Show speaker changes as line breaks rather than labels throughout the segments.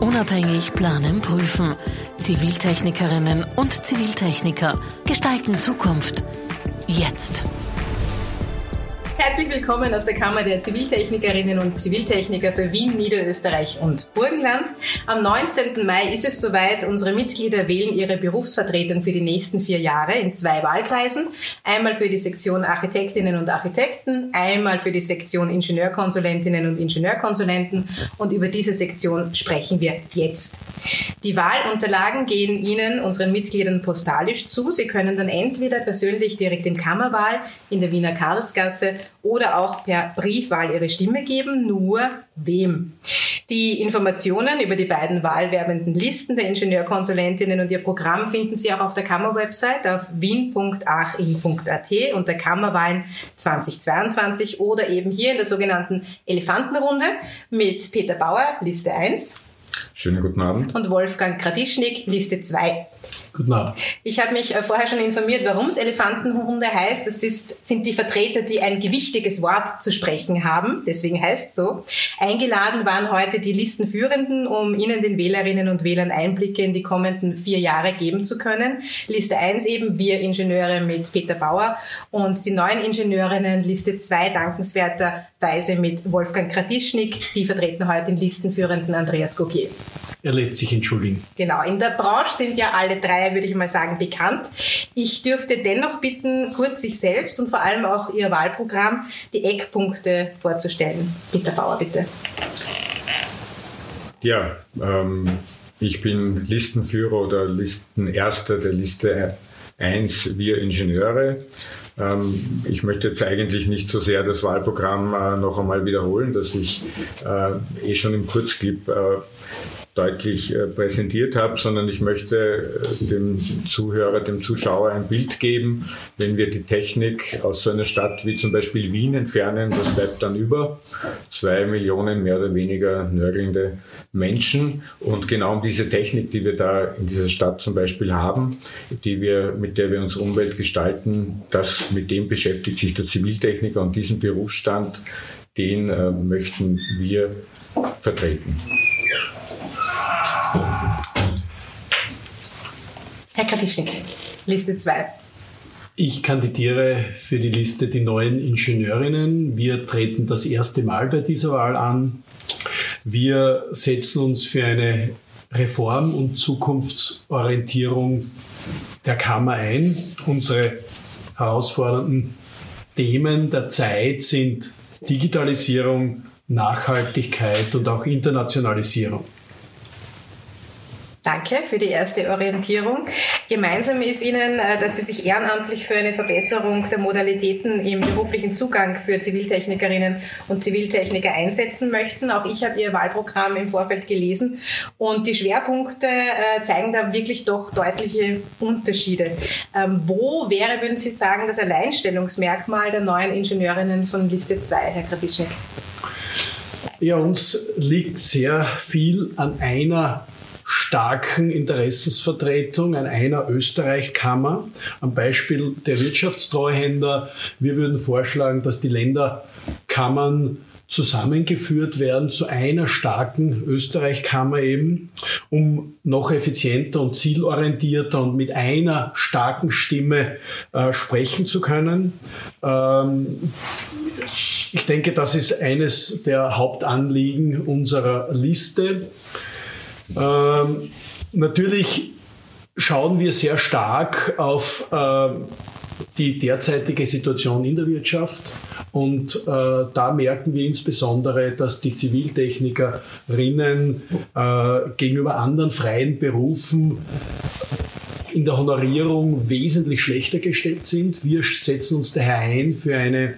Unabhängig planen, prüfen. Ziviltechnikerinnen und Ziviltechniker gestalten Zukunft. Jetzt.
Herzlich willkommen aus der Kammer der Ziviltechnikerinnen und Ziviltechniker für Wien, Niederösterreich und Burgenland. Am 19. Mai ist es soweit. Unsere Mitglieder wählen ihre Berufsvertretung für die nächsten vier Jahre in zwei Wahlkreisen. Einmal für die Sektion Architektinnen und Architekten, einmal für die Sektion Ingenieurkonsulentinnen und Ingenieurkonsulenten. Und über diese Sektion sprechen wir jetzt. Die Wahlunterlagen gehen Ihnen, unseren Mitgliedern, postalisch zu. Sie können dann entweder persönlich direkt im Kammerwahl in der Wiener Karlsgasse oder auch per Briefwahl ihre Stimme geben. Nur wem? Die Informationen über die beiden wahlwerbenden Listen der Ingenieurkonsulentinnen und ihr Programm finden Sie auch auf der Kammerwebsite auf wien.achim.at unter Kammerwahlen 2022 oder eben hier in der sogenannten Elefantenrunde mit Peter Bauer, Liste 1.
Schönen guten Abend.
Und Wolfgang Kradischnik, Liste 2.
Guten Abend.
Ich habe mich äh, vorher schon informiert, warum es Elefantenhunde heißt. Das ist, sind die Vertreter, die ein gewichtiges Wort zu sprechen haben. Deswegen heißt es so. Eingeladen waren heute die Listenführenden, um Ihnen, den Wählerinnen und Wählern, Einblicke in die kommenden vier Jahre geben zu können. Liste 1 eben, wir Ingenieure mit Peter Bauer und die neuen Ingenieurinnen, Liste 2 dankenswerterweise mit Wolfgang Kratischnik. Sie vertreten heute den Listenführenden Andreas Gogier.
Er lässt sich entschuldigen.
Genau, in der Branche sind ja alle drei, würde ich mal sagen, bekannt. Ich dürfte dennoch bitten, kurz sich selbst und vor allem auch Ihr Wahlprogramm, die Eckpunkte vorzustellen. Peter Bauer, bitte.
Ja, ähm, ich bin Listenführer oder Listenerster der Liste 1 Wir Ingenieure. Ähm, ich möchte jetzt eigentlich nicht so sehr das Wahlprogramm äh, noch einmal wiederholen, das ich äh, eh schon im Kurzclip äh, deutlich äh, präsentiert habe, sondern ich möchte äh, dem Zuhörer, dem Zuschauer ein Bild geben. Wenn wir die Technik aus so einer Stadt wie zum Beispiel Wien entfernen, was bleibt dann über? Zwei Millionen mehr oder weniger nörgelnde Menschen. Und genau um diese Technik, die wir da in dieser Stadt zum Beispiel haben, die wir, mit der wir unsere Umwelt gestalten, das, mit dem beschäftigt sich der Ziviltechniker und diesen Berufsstand, den äh, möchten wir vertreten.
Herr Kratischnik, Liste 2.
Ich kandidiere für die Liste die neuen Ingenieurinnen. Wir treten das erste Mal bei dieser Wahl an. Wir setzen uns für eine Reform und Zukunftsorientierung der Kammer ein. Unsere herausfordernden Themen der Zeit sind Digitalisierung, Nachhaltigkeit und auch Internationalisierung.
Danke für die erste Orientierung. Gemeinsam ist Ihnen, äh, dass Sie sich ehrenamtlich für eine Verbesserung der Modalitäten im beruflichen Zugang für Ziviltechnikerinnen und Ziviltechniker einsetzen möchten. Auch ich habe Ihr Wahlprogramm im Vorfeld gelesen und die Schwerpunkte äh, zeigen da wirklich doch deutliche Unterschiede. Ähm, wo wäre, würden Sie sagen, das Alleinstellungsmerkmal der neuen Ingenieurinnen von Liste 2, Herr Kratischnik?
Ja, uns liegt sehr viel an einer starken Interessensvertretung an einer Österreich-Kammer. Am Beispiel der Wirtschaftstreuhänder. Wir würden vorschlagen, dass die Länderkammern zusammengeführt werden zu einer starken Österreich-Kammer eben, um noch effizienter und zielorientierter und mit einer starken Stimme äh, sprechen zu können. Ähm, ich denke, das ist eines der Hauptanliegen unserer Liste. Ähm, natürlich schauen wir sehr stark auf äh, die derzeitige Situation in der Wirtschaft. Und äh, da merken wir insbesondere, dass die Ziviltechnikerinnen äh, gegenüber anderen freien Berufen in der Honorierung wesentlich schlechter gestellt sind. Wir setzen uns daher ein für eine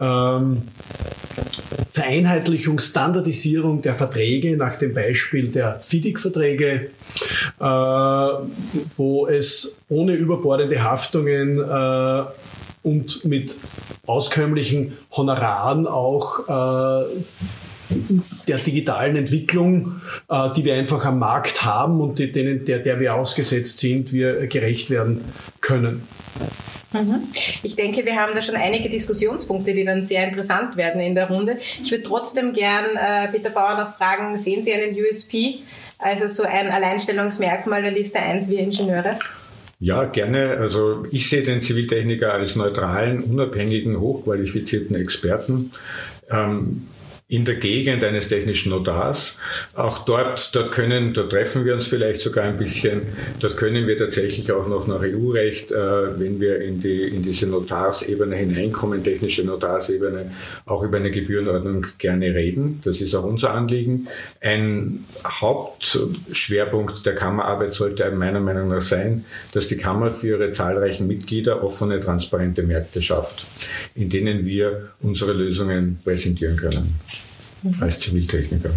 ähm, Vereinheitlichung, Standardisierung der Verträge nach dem Beispiel der FIDIC-Verträge, äh, wo es ohne überbordende Haftungen äh, und mit auskömmlichen Honoraren auch äh, der digitalen Entwicklung, äh, die wir einfach am Markt haben und denen, der, der wir ausgesetzt sind, wir gerecht werden können.
Mhm. Ich denke, wir haben da schon einige Diskussionspunkte, die dann sehr interessant werden in der Runde. Ich würde trotzdem gern äh, Peter Bauer noch fragen, sehen Sie einen USP, also so ein Alleinstellungsmerkmal der Liste 1 wir Ingenieure?
Ja, gerne. Also ich sehe den Ziviltechniker als neutralen, unabhängigen, hochqualifizierten Experten. Ähm, in der Gegend eines technischen Notars. Auch dort, dort können, dort treffen wir uns vielleicht sogar ein bisschen. Dort können wir tatsächlich auch noch nach EU-Recht, äh, wenn wir in, die, in diese Notarsebene hineinkommen, technische Notarsebene, auch über eine Gebührenordnung gerne reden. Das ist auch unser Anliegen. Ein Hauptschwerpunkt der Kammerarbeit sollte meiner Meinung nach sein, dass die Kammer für ihre zahlreichen Mitglieder offene, transparente Märkte schafft, in denen wir unsere Lösungen präsentieren können. Als Ziviltechniker.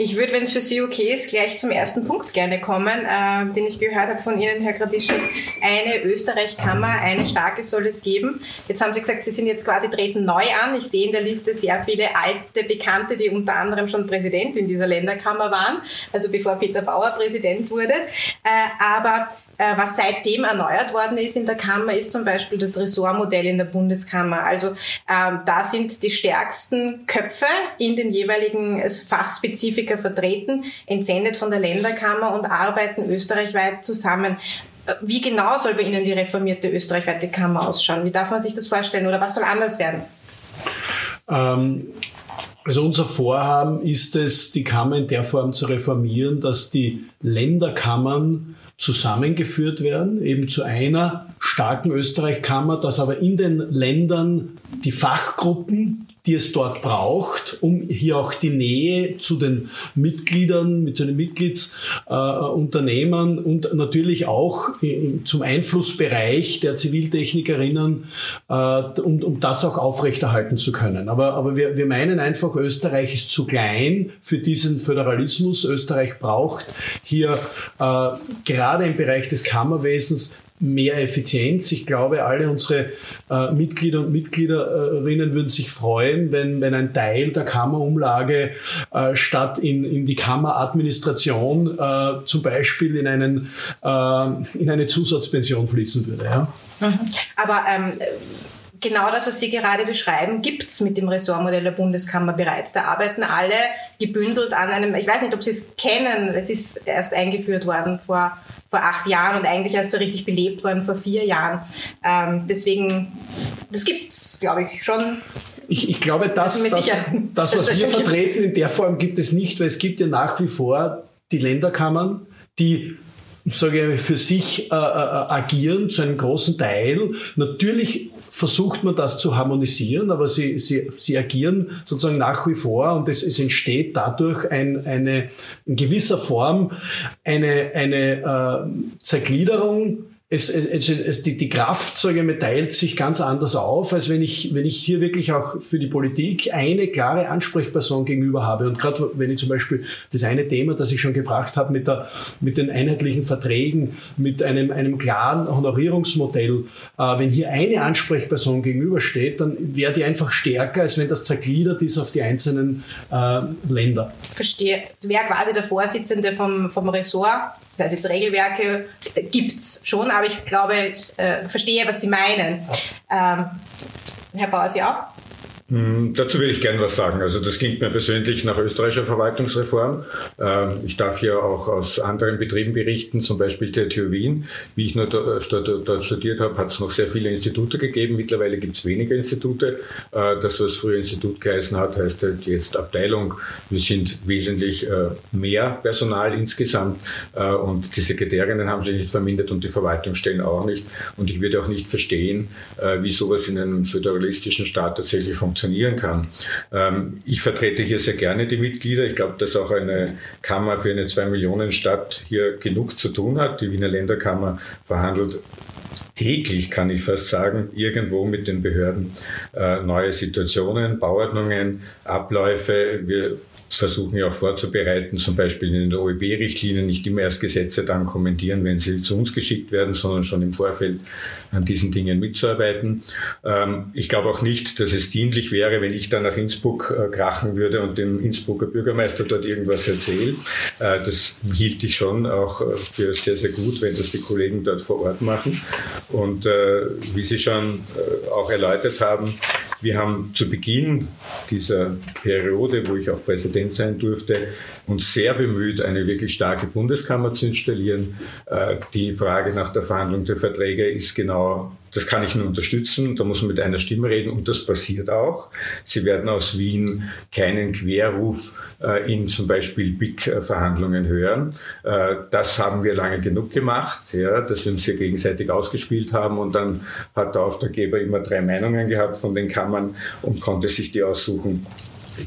Ich würde, wenn es für Sie okay ist, gleich zum ersten Punkt gerne kommen, äh, den ich gehört habe von Ihnen, Herr Gradischek. Eine Österreich-Kammer, eine starke soll es geben. Jetzt haben Sie gesagt, Sie sind jetzt quasi treten neu an. Ich sehe in der Liste sehr viele alte Bekannte, die unter anderem schon Präsident in dieser Länderkammer waren, also bevor Peter Bauer Präsident wurde. Äh, aber was seitdem erneuert worden ist in der Kammer, ist zum Beispiel das Ressortmodell in der Bundeskammer. Also ähm, da sind die stärksten Köpfe in den jeweiligen äh, Fachspezifika vertreten, entsendet von der Länderkammer und arbeiten österreichweit zusammen. Äh, wie genau soll bei Ihnen die reformierte österreichweite Kammer ausschauen? Wie darf man sich das vorstellen oder was soll anders werden?
Ähm also unser Vorhaben ist es, die Kammer in der Form zu reformieren, dass die Länderkammern zusammengeführt werden, eben zu einer starken Österreich-Kammer, dass aber in den Ländern die Fachgruppen die es dort braucht, um hier auch die Nähe zu den Mitgliedern, zu den Mitgliedsunternehmern äh, und natürlich auch zum Einflussbereich der Ziviltechnikerinnen, äh, um, um das auch aufrechterhalten zu können. Aber, aber wir, wir meinen einfach, Österreich ist zu klein für diesen Föderalismus. Österreich braucht hier äh, gerade im Bereich des Kammerwesens mehr Effizienz. Ich glaube, alle unsere äh, Mitglieder und Mitgliederinnen würden sich freuen, wenn, wenn ein Teil der Kammerumlage äh, statt in, in die Kammeradministration äh, zum Beispiel in, einen, äh, in eine Zusatzpension fließen würde. Ja?
Mhm. Aber ähm, genau das, was Sie gerade beschreiben, gibt's mit dem Ressortmodell der Bundeskammer bereits. Da arbeiten alle gebündelt an einem, ich weiß nicht, ob Sie es kennen, es ist erst eingeführt worden vor, vor acht Jahren und eigentlich erst so richtig belebt worden vor vier Jahren. Ähm, deswegen, das gibt's, glaube ich, schon.
Ich, ich glaube, das, das, das, das was wir vertreten, in der Form gibt es nicht, weil es gibt ja nach wie vor die Länderkammern, die sage ich, für sich äh, äh, agieren zu einem großen Teil. Natürlich versucht man das zu harmonisieren, aber sie, sie, sie agieren sozusagen nach wie vor und es, es entsteht dadurch ein, eine, in gewisser Form eine, eine äh, Zergliederung es, es, es, die, die Kraft, sage ich mal, teilt sich ganz anders auf, als wenn ich, wenn ich hier wirklich auch für die Politik eine klare Ansprechperson gegenüber habe. Und gerade wenn ich zum Beispiel das eine Thema, das ich schon gebracht habe, mit, der, mit den einheitlichen Verträgen, mit einem, einem klaren Honorierungsmodell, äh, wenn hier eine Ansprechperson gegenübersteht, dann wäre die einfach stärker, als wenn das zergliedert ist auf die einzelnen äh, Länder.
Verstehe. Wer quasi der Vorsitzende vom, vom Ressort das jetzt Regelwerke gibt's schon, aber ich glaube, ich äh, verstehe, was Sie meinen. Ähm, Herr Bauer, Sie auch?
Hm, dazu will ich gerne was sagen. Also das klingt mir persönlich nach österreichischer Verwaltungsreform. Ähm, ich darf hier auch aus anderen Betrieben berichten, zum Beispiel der TU Wien. Wie ich nur dort studiert habe, hat es noch sehr viele Institute gegeben. Mittlerweile gibt es weniger Institute. Äh, das, was früher Institut geheißen hat, heißt halt jetzt Abteilung. Wir sind wesentlich äh, mehr Personal insgesamt äh, und die Sekretärinnen haben sich nicht vermindert und die Verwaltungsstellen auch nicht. Und ich würde auch nicht verstehen, wie sowas in einem föderalistischen Staat tatsächlich funktioniert funktionieren kann. Ähm, ich vertrete hier sehr gerne die Mitglieder. Ich glaube, dass auch eine Kammer für eine Zwei-Millionen-Stadt hier genug zu tun hat. Die Wiener Länderkammer verhandelt täglich, kann ich fast sagen, irgendwo mit den Behörden äh, neue Situationen, Bauordnungen, Abläufe. Wir versuchen ja auch vorzubereiten, zum Beispiel in der OEB-Richtlinie nicht immer erst Gesetze dann kommentieren, wenn sie zu uns geschickt werden, sondern schon im Vorfeld an diesen Dingen mitzuarbeiten. Ähm, ich glaube auch nicht, dass es dienlich wäre, wenn ich dann nach Innsbruck äh, krachen würde und dem Innsbrucker Bürgermeister dort irgendwas erzähle. Äh, das hielt ich schon auch äh, für sehr, sehr gut, wenn das die Kollegen dort vor Ort machen. Und wie Sie schon auch erläutert haben, wir haben zu Beginn dieser Periode, wo ich auch Präsident sein durfte, uns sehr bemüht, eine wirklich starke Bundeskammer zu installieren. Äh, die Frage nach der Verhandlung der Verträge ist genau, das kann ich nur unterstützen. Da muss man mit einer Stimme reden und das passiert auch. Sie werden aus Wien keinen Querruf äh, in zum Beispiel BIC-Verhandlungen hören. Äh, das haben wir lange genug gemacht, ja, dass wir uns hier gegenseitig ausgespielt haben und dann hat der Auftraggeber immer drei Meinungen gehabt von den Kammern und konnte sich die aussuchen,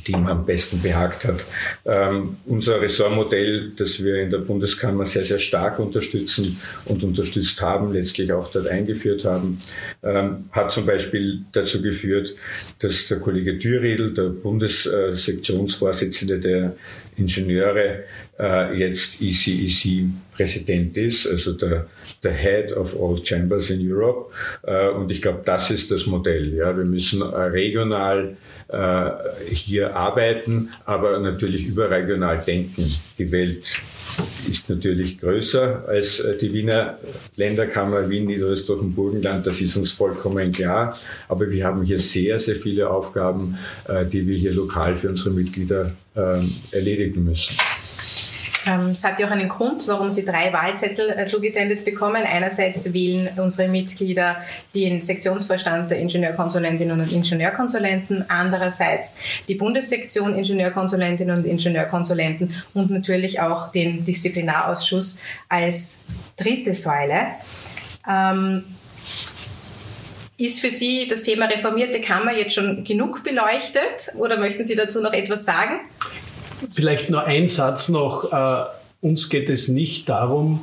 die ihm am besten behagt hat. Ähm, unser Ressortmodell, das wir in der Bundeskammer sehr, sehr stark unterstützen und unterstützt haben, letztlich auch dort eingeführt haben, ähm, hat zum Beispiel dazu geführt, dass der Kollege Thüriedl, der Bundessektionsvorsitzende der Ingenieure, äh, jetzt ECEC-Präsident ist, also der, der Head of all Chambers in Europe. Äh, und ich glaube, das ist das Modell. Ja, wir müssen regional hier arbeiten, aber natürlich überregional denken. Die Welt ist natürlich größer als äh, die Wiener Länderkammer Wien, Niederösterreich und Burgenland. Das ist uns vollkommen klar. Aber wir haben hier sehr, sehr viele Aufgaben, äh, die wir hier lokal für unsere Mitglieder ähm, erledigen müssen.
Ähm, es hat ja auch einen Grund, warum Sie drei Wahlzettel äh, zugesendet bekommen. Einerseits wählen unsere Mitglieder den Sektionsvorstand der Ingenieurkonsulentinnen und Ingenieurkonsulenten, andererseits die Bundessektion Ingenieurkonsulentinnen und Ingenieurkonsulenten und natürlich auch den Disziplinarausschuss als dritte Säule. Ähm, ist für Sie das Thema reformierte Kammer jetzt schon genug beleuchtet oder möchten Sie dazu noch etwas sagen?
Vielleicht nur ein Satz noch. Äh, uns geht es nicht darum,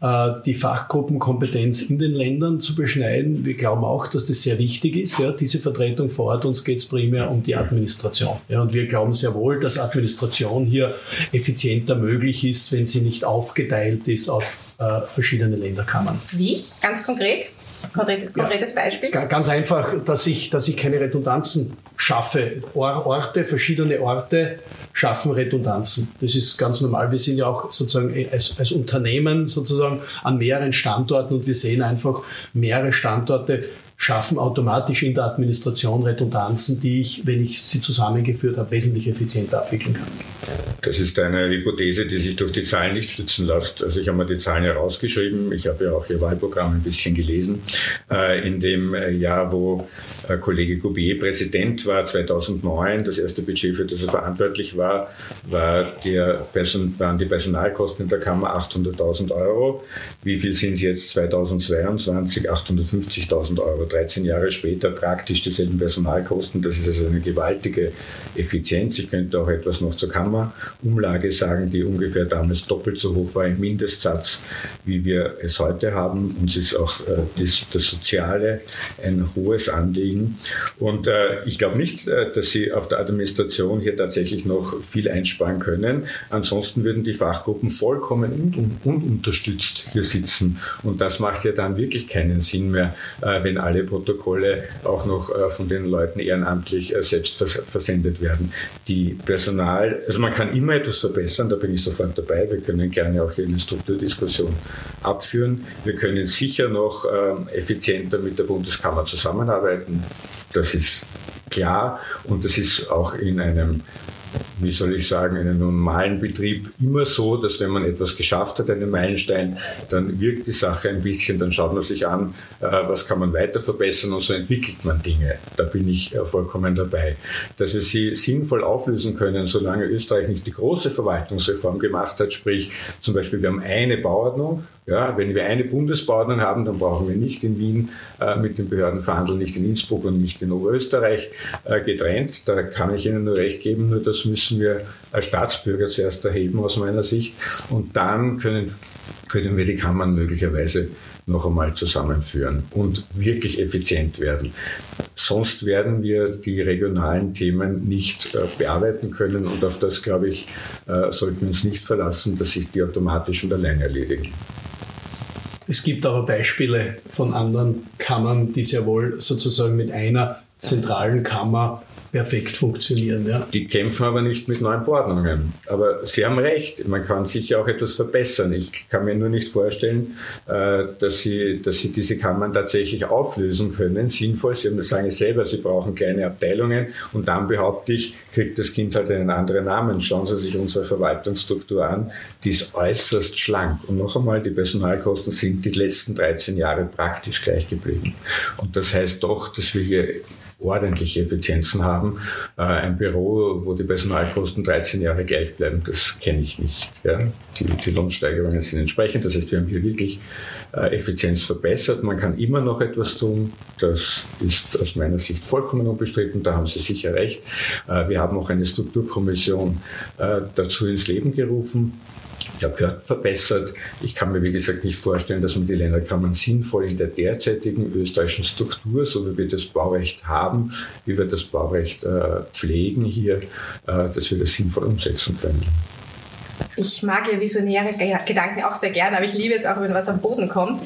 äh, die Fachgruppenkompetenz in den Ländern zu beschneiden. Wir glauben auch, dass das sehr wichtig ist, ja, diese Vertretung vor Ort. Uns geht es primär um die Administration. Ja, und wir glauben sehr wohl, dass Administration hier effizienter möglich ist, wenn sie nicht aufgeteilt ist auf äh, verschiedene Länderkammern.
Wie? Ganz konkret? Konkretes Beispiel?
Ja, ganz einfach, dass ich, dass ich keine Redundanzen schaffe. Orte, verschiedene Orte schaffen Redundanzen. Das ist ganz normal. Wir sind ja auch sozusagen als, als Unternehmen sozusagen an mehreren Standorten und wir sehen einfach mehrere Standorte schaffen automatisch in der Administration Redundanzen, die ich, wenn ich sie zusammengeführt habe, wesentlich effizienter abwickeln kann.
Das ist eine Hypothese, die sich durch die Zahlen nicht stützen lässt. Also ich habe mir die Zahlen herausgeschrieben. Ich habe ja auch Ihr Wahlprogramm ein bisschen gelesen. Äh, in dem äh, Jahr, wo äh, Kollege Goubier Präsident war, 2009, das erste Budget, für das er verantwortlich war, war Person, waren die Personalkosten in der Kammer 800.000 Euro. Wie viel sind es jetzt 2022? 850.000 Euro. 13 Jahre später praktisch dieselben Personalkosten. Das ist also eine gewaltige Effizienz. Ich könnte auch etwas noch zur Kammerumlage sagen, die ungefähr damals doppelt so hoch war im Mindestsatz, wie wir es heute haben. Uns ist auch äh, das, das, Soziale ein hohes Anliegen. Und äh, ich glaube nicht, äh, dass Sie auf der Administration hier tatsächlich noch viel einsparen können. Ansonsten würden die Fachgruppen vollkommen un ununterstützt hier sitzen. Und das macht ja dann wirklich keinen Sinn mehr, wenn alle alle Protokolle auch noch äh, von den Leuten ehrenamtlich äh, selbst versendet werden. Die Personal, also man kann immer etwas verbessern, da bin ich sofort dabei. Wir können gerne auch hier eine Strukturdiskussion abführen. Wir können sicher noch ähm, effizienter mit der Bundeskammer zusammenarbeiten. Das ist klar und das ist auch in einem wie soll ich sagen, in einem normalen Betrieb immer so, dass wenn man etwas geschafft hat, einen Meilenstein, dann wirkt die Sache ein bisschen, dann schaut man sich an, äh, was kann man weiter verbessern und so entwickelt man Dinge. Da bin ich äh, vollkommen dabei. Dass wir sie sinnvoll auflösen können, solange Österreich nicht die große Verwaltungsreform gemacht hat, sprich zum Beispiel wir haben eine Bauordnung, ja, wenn wir eine Bundesbauordnung haben, dann brauchen wir nicht in Wien äh, mit den Behörden verhandeln, nicht in Innsbruck und nicht in Oberösterreich äh, getrennt. Da kann ich Ihnen nur recht geben, nur das müssen wir als Staatsbürger zuerst erheben aus meiner Sicht und dann können, können wir die Kammern möglicherweise noch einmal zusammenführen und wirklich effizient werden. Sonst werden wir die regionalen Themen nicht äh, bearbeiten können und auf das, glaube ich, äh, sollten wir uns nicht verlassen, dass sich die automatisch und allein erledigen.
Es gibt aber Beispiele von anderen Kammern, die sehr wohl sozusagen mit einer zentralen Kammer perfekt funktionieren. Ja.
Die kämpfen aber nicht mit neuen Verordnungen. Aber Sie haben recht, man kann sicher auch etwas verbessern. Ich kann mir nur nicht vorstellen, äh, dass Sie, dass Sie diese Kammern tatsächlich auflösen können, sinnvoll. Sie sagen es selber, Sie brauchen kleine Abteilungen und dann behaupte ich, kriegt das Kind halt einen anderen Namen. Schauen Sie sich unsere Verwaltungsstruktur an, die ist äußerst schlank. Und noch einmal, die Personalkosten sind die letzten 13 Jahre praktisch gleich geblieben. Und das heißt doch, dass wir hier ordentliche Effizienzen haben. Äh, ein Büro, wo die Personalkosten 13 Jahre gleich bleiben, das kenne ich nicht. Ja. Die, die Lohnsteigerungen sind entsprechend. Das heißt, wir haben hier wirklich äh, Effizienz verbessert. Man kann immer noch etwas tun. Das ist aus meiner Sicht vollkommen unbestritten. Da haben Sie sicher recht. Äh, wir haben auch eine Strukturkommission dazu ins Leben gerufen gehört verbessert. Ich kann mir, wie gesagt, nicht vorstellen, dass man die Länderkammern sinnvoll in der derzeitigen österreichischen Struktur, so wie wir das Baurecht haben, wie wir das Baurecht äh, pflegen hier, äh, dass wir das sinnvoll umsetzen können.
Ich mag ja visionäre Gedanken auch sehr gerne, aber ich liebe es auch, wenn was am Boden kommt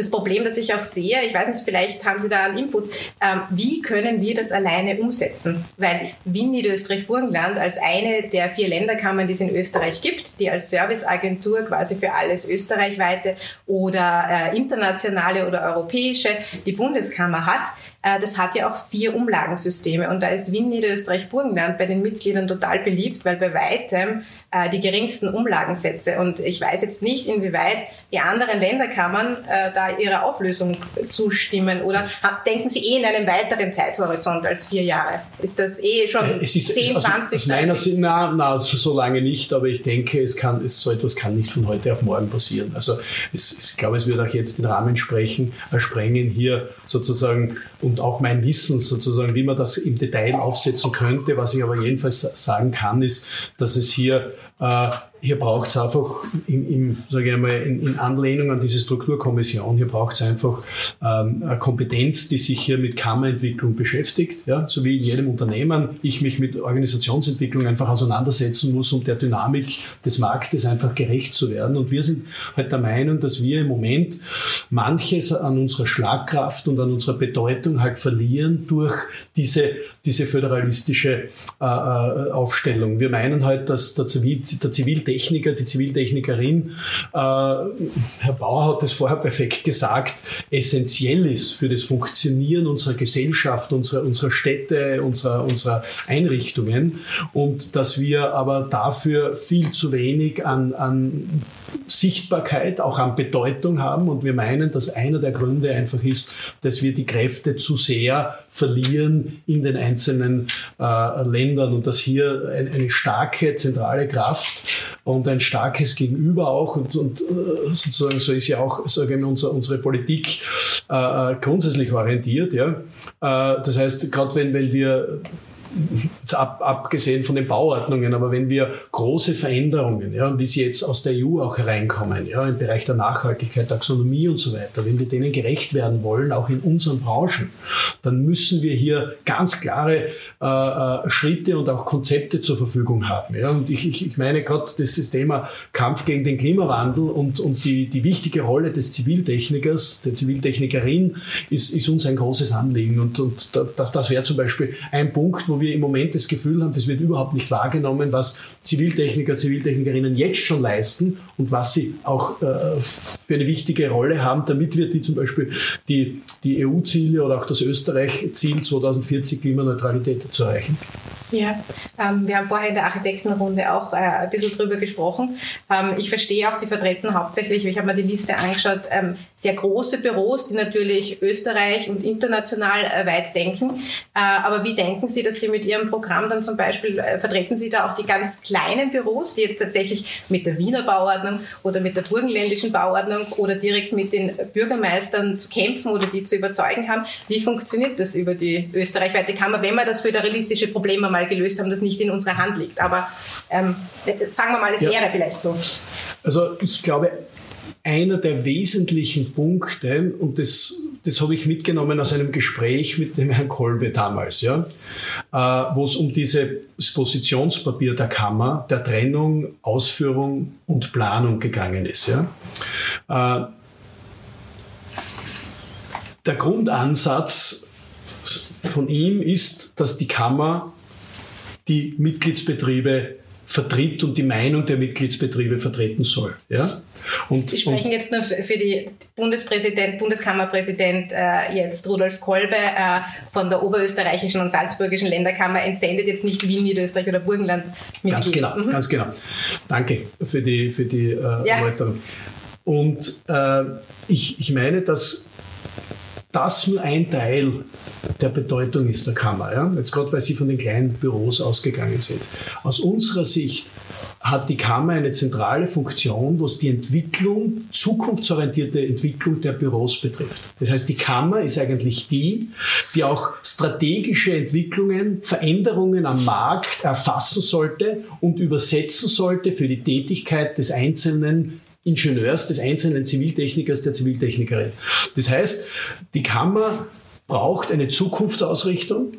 das Problem, das ich auch sehe, ich weiß nicht, vielleicht haben Sie da einen Input, ähm, wie können wir das alleine umsetzen? Weil Wien, Niederösterreich, Burgenland als eine der vier Länderkammern, die es in Österreich gibt, die als Serviceagentur quasi für alles österreichweite oder äh, internationale oder europäische die Bundeskammer hat, äh, das hat ja auch vier Umlagensysteme und da ist Wien, Niederösterreich, Burgenland bei den Mitgliedern total beliebt, weil bei weitem äh, die geringsten Umlagensätze und ich weiß jetzt nicht, inwieweit die anderen Länderkammern äh, da ihrer Auflösung zustimmen oder denken Sie eh in einem weiteren Zeithorizont als vier Jahre? Ist das eh schon es ist, 10,
also,
20,
aus meiner na, na, so, so, lange nicht, aber ich denke, es kann, es, so etwas kann nicht von heute auf morgen passieren. Also es, ich glaube, es wird auch jetzt den Rahmen sprechen, äh, sprengen, hier sozusagen und auch mein Wissen sozusagen, wie man das im Detail aufsetzen könnte. Was ich aber jedenfalls sagen kann, ist, dass es hier äh, hier braucht es einfach im, im, sage ich einmal, in, in, Anlehnung an diese Strukturkommission, hier braucht es einfach ähm, eine Kompetenz, die sich hier mit Kammerentwicklung beschäftigt, ja, so wie in jedem Unternehmen ich mich mit Organisationsentwicklung einfach auseinandersetzen muss, um der Dynamik des Marktes einfach gerecht zu werden. Und wir sind halt der Meinung, dass wir im Moment manches an unserer Schlagkraft und an unserer Bedeutung halt verlieren durch diese, diese föderalistische äh, äh Aufstellung. Wir meinen halt, dass der Zivil Ziviltechniker, die Ziviltechnikerin, äh, Herr Bauer hat es vorher perfekt gesagt, essentiell ist für das Funktionieren unserer Gesellschaft, unserer, unserer Städte, unserer, unserer Einrichtungen. Und dass wir aber dafür viel zu wenig an, an Sichtbarkeit, auch an Bedeutung haben. Und wir meinen, dass einer der Gründe einfach ist, dass wir die Kräfte zu sehr verlieren in den einzelnen äh, Ländern. Und dass hier ein, eine starke zentrale Kraft und ein starkes Gegenüber auch. Und, und äh, sozusagen so ist ja auch sagen wir, unsere, Politik äh, äh, grundsätzlich orientiert. Ja? Äh, das heißt, gerade wenn, wenn wir ab, abgesehen von den Bauordnungen, aber wenn wir große Veränderungen, ja, wie sie jetzt aus der EU auch hereinkommen, ja, im Bereich der Nachhaltigkeit, Taxonomie und so weiter, wenn wir denen gerecht werden wollen, auch in unseren Branchen, dann müssen wir hier ganz klare äh, äh Schritte und auch Konzepte zur Verfügung haben. Ja. Und ich, ich, ich meine gerade das Thema Kampf gegen den Klimawandel und, und die, die wichtige Rolle des Ziviltechnikers, der Ziviltechnikerin, ist, ist uns ein großes Anliegen. Und, und das, das wäre zum Beispiel ein Punkt, wo wir im Moment das Gefühl haben, das wird überhaupt nicht wahrgenommen, was Ziviltechniker, Ziviltechnikerinnen jetzt schon leisten und was sie auch äh, für eine wichtige Rolle haben, damit wir die zum Beispiel die, die EU-Ziele oder auch das Österreich-Ziel 2040 Klimaneutralität zu erreichen.
Ja, ähm, wir haben vorher in der Architektenrunde auch äh, ein bisschen drüber gesprochen. Ähm, ich verstehe auch, Sie vertreten hauptsächlich, ich habe mir die Liste angeschaut, ähm, sehr große Büros, die natürlich Österreich und international äh, weit denken. Äh, aber wie denken Sie, dass Sie mit Ihrem Programm dann zum Beispiel, äh, vertreten Sie da auch die ganz kleinen Büros, die jetzt tatsächlich mit der Wiener Bauordnung oder mit der burgenländischen Bauordnung oder direkt mit den Bürgermeistern zu kämpfen oder die zu überzeugen haben? Wie funktioniert das über die österreichweite Kammer, wenn man das föderalistische Problem einmal mal gelöst haben, das nicht in unserer Hand liegt. Aber ähm, sagen wir mal, es ja. wäre vielleicht so.
Also ich glaube, einer der wesentlichen Punkte, und das, das habe ich mitgenommen aus einem Gespräch mit dem Herrn Kolbe damals, ja, äh, wo es um dieses Positionspapier der Kammer, der Trennung, Ausführung und Planung gegangen ist. Ja. Äh, der Grundansatz von ihm ist, dass die Kammer die Mitgliedsbetriebe vertritt und die Meinung der Mitgliedsbetriebe vertreten soll. Ja?
Und, Sie sprechen jetzt nur für die Bundespräsident, Bundeskammerpräsident äh, jetzt Rudolf Kolbe äh, von der oberösterreichischen und salzburgischen Länderkammer entsendet jetzt nicht Wien, Niederösterreich oder Burgenland
mit Ganz genau, mhm. ganz genau. Danke für die, für die äh, ja. Erläuterung. Und äh, ich, ich meine, dass das nur ein Teil der Bedeutung ist der Kammer. Ja? Jetzt gerade, weil Sie von den kleinen Büros ausgegangen sind. Aus unserer Sicht hat die Kammer eine zentrale Funktion, was die Entwicklung, zukunftsorientierte Entwicklung der Büros betrifft. Das heißt, die Kammer ist eigentlich die, die auch strategische Entwicklungen, Veränderungen am Markt erfassen sollte und übersetzen sollte für die Tätigkeit des einzelnen Ingenieurs, des einzelnen Ziviltechnikers, der Ziviltechnikerin. Das heißt, die Kammer braucht eine Zukunftsausrichtung,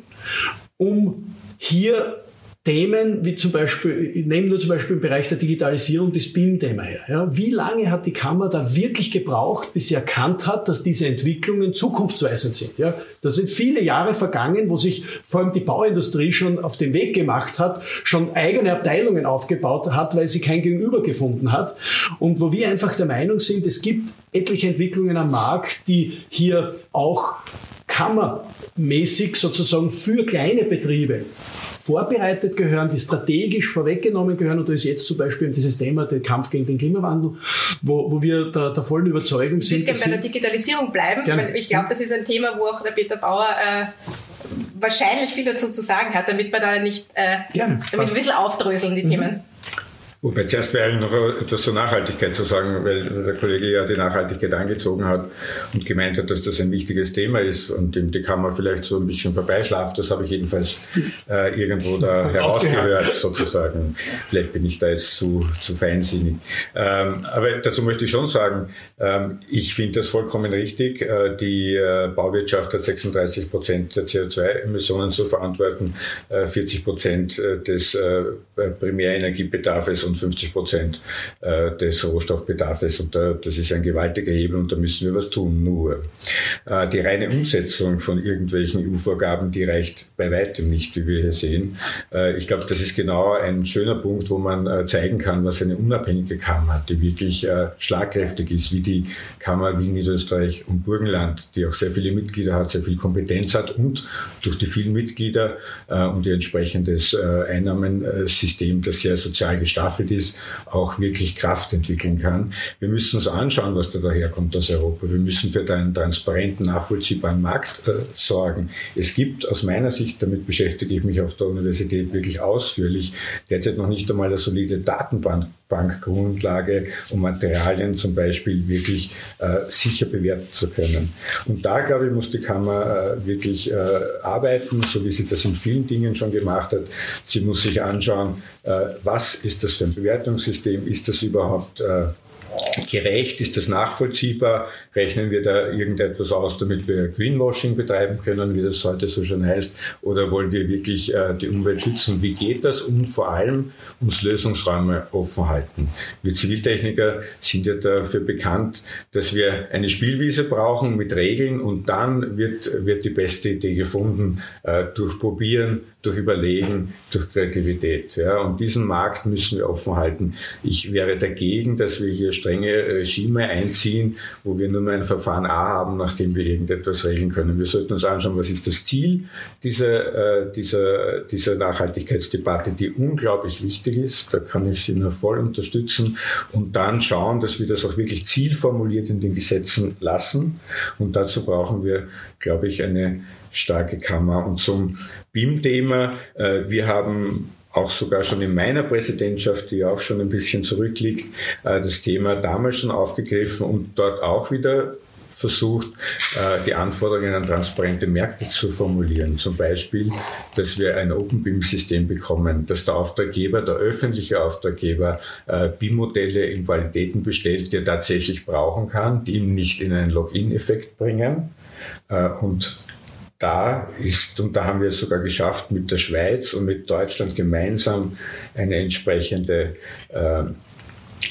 um hier Themen wie zum Beispiel, ich nehme nur zum Beispiel im Bereich der Digitalisierung das BIM-Thema her. Ja, wie lange hat die Kammer da wirklich gebraucht, bis sie erkannt hat, dass diese Entwicklungen zukunftsweisend sind? Ja, da sind viele Jahre vergangen, wo sich vor allem die Bauindustrie schon auf den Weg gemacht hat, schon eigene Abteilungen aufgebaut hat, weil sie kein Gegenüber gefunden hat. Und wo wir einfach der Meinung sind, es gibt etliche Entwicklungen am Markt, die hier auch kammermäßig sozusagen für kleine Betriebe vorbereitet gehören, die strategisch vorweggenommen gehören. Und da ist jetzt zum Beispiel dieses Thema der Kampf gegen den Klimawandel, wo, wo wir der, der vollen Überzeugung sind.
Ich würde gerne bei der Digitalisierung bleiben, gerne. weil ich glaube, das ist ein Thema, wo auch der Peter Bauer äh, wahrscheinlich viel dazu zu sagen hat, damit wir da nicht, äh, damit wir ein bisschen aufdröseln, die mhm. Themen.
Wobei zuerst wäre noch etwas zur Nachhaltigkeit zu sagen, weil der Kollege ja die Nachhaltigkeit angezogen hat und gemeint hat, dass das ein wichtiges Thema ist und dem die Kammer vielleicht so ein bisschen vorbeischlaft. Das habe ich jedenfalls äh, irgendwo da herausgehört, sozusagen. Vielleicht bin ich da jetzt zu, zu feinsinnig. Ähm, aber dazu möchte ich schon sagen, ähm, ich finde das vollkommen richtig. Äh, die äh, Bauwirtschaft hat 36 Prozent der CO2-Emissionen zu verantworten, äh, 40 Prozent äh, des äh, Primärenergiebedarfs und 50 Prozent äh, des Rohstoffbedarfs. Und das ist ein gewaltiger Hebel und da müssen wir was tun. Nur äh, die reine Umsetzung von irgendwelchen EU-Vorgaben, die reicht bei weitem nicht, wie wir hier sehen. Äh, ich glaube, das ist genau ein schöner Punkt, wo man zeigen kann, was eine unabhängige Kammer hat, die wirklich schlagkräftig ist, wie die Kammer Wien, Niederösterreich und Burgenland, die auch sehr viele Mitglieder hat, sehr viel Kompetenz hat und durch die vielen Mitglieder und ihr entsprechendes Einnahmensystem, das sehr sozial gestaffelt staffelt ist, auch wirklich Kraft entwickeln kann. Wir müssen uns anschauen, was da daherkommt aus Europa. Wir müssen für einen transparenten, nachvollziehbaren Markt äh, sorgen. Es gibt aus meiner Sicht, damit beschäftige ich mich auf der Universität wirklich ausführlich, derzeit noch nicht einmal eine solide Datenbank Bankgrundlage, um Materialien zum Beispiel wirklich äh, sicher bewerten zu können. Und da, glaube ich, muss die Kammer äh, wirklich äh, arbeiten, so wie sie das in vielen Dingen schon gemacht hat. Sie muss sich anschauen, äh, was ist das für ein Bewertungssystem? Ist das überhaupt äh, gerecht? Ist das nachvollziehbar? Rechnen wir da irgendetwas aus, damit wir Greenwashing betreiben können, wie das heute so schon heißt? Oder wollen wir wirklich äh, die Umwelt schützen? Wie geht das? Und vor allem uns Lösungsräume offen halten. Wir Ziviltechniker sind ja dafür bekannt, dass wir eine Spielwiese brauchen mit Regeln und dann wird, wird die beste Idee gefunden äh, durch Probieren, durch Überlegen, durch Kreativität. Ja, und diesen Markt müssen wir offen halten. Ich wäre dagegen, dass wir hier strenge Regime einziehen, wo wir nur mehr ein Verfahren A haben, nachdem wir irgendetwas regeln können. Wir sollten uns anschauen, was ist das Ziel dieser, äh, dieser, dieser Nachhaltigkeitsdebatte, die unglaublich wichtig ist. Da kann ich Sie nur voll unterstützen. Und dann schauen, dass wir das auch wirklich zielformuliert in den Gesetzen lassen. Und dazu brauchen wir, glaube ich, eine starke Kammer. Und zum BIM-Thema, äh, wir haben auch sogar schon in meiner Präsidentschaft, die auch schon ein bisschen zurückliegt, äh, das Thema damals schon aufgegriffen und dort auch wieder versucht, äh, die Anforderungen an transparente Märkte zu formulieren. Zum Beispiel, dass wir ein Open BIM-System bekommen, dass der Auftraggeber, der öffentliche Auftraggeber, äh, BIM-Modelle in Qualitäten bestellt, die er tatsächlich brauchen kann, die ihm nicht in einen Login-Effekt bringen. Und da ist, und da haben wir es sogar geschafft, mit der Schweiz und mit Deutschland gemeinsam eine entsprechende äh,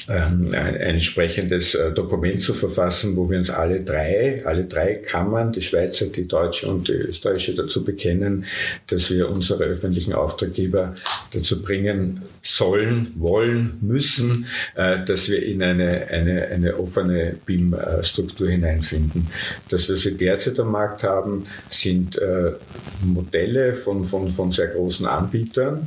ähm, ein, entsprechendes äh, Dokument zu verfassen, wo wir uns alle drei, alle drei Kammern, die Schweizer, die Deutsche und die Österreichische dazu bekennen, dass wir unsere öffentlichen Auftraggeber dazu bringen sollen, wollen, müssen, äh, dass wir in eine, eine, eine offene BIM-Struktur hineinfinden. Das, was wir derzeit am Markt haben, sind äh, Modelle von, von, von sehr großen Anbietern,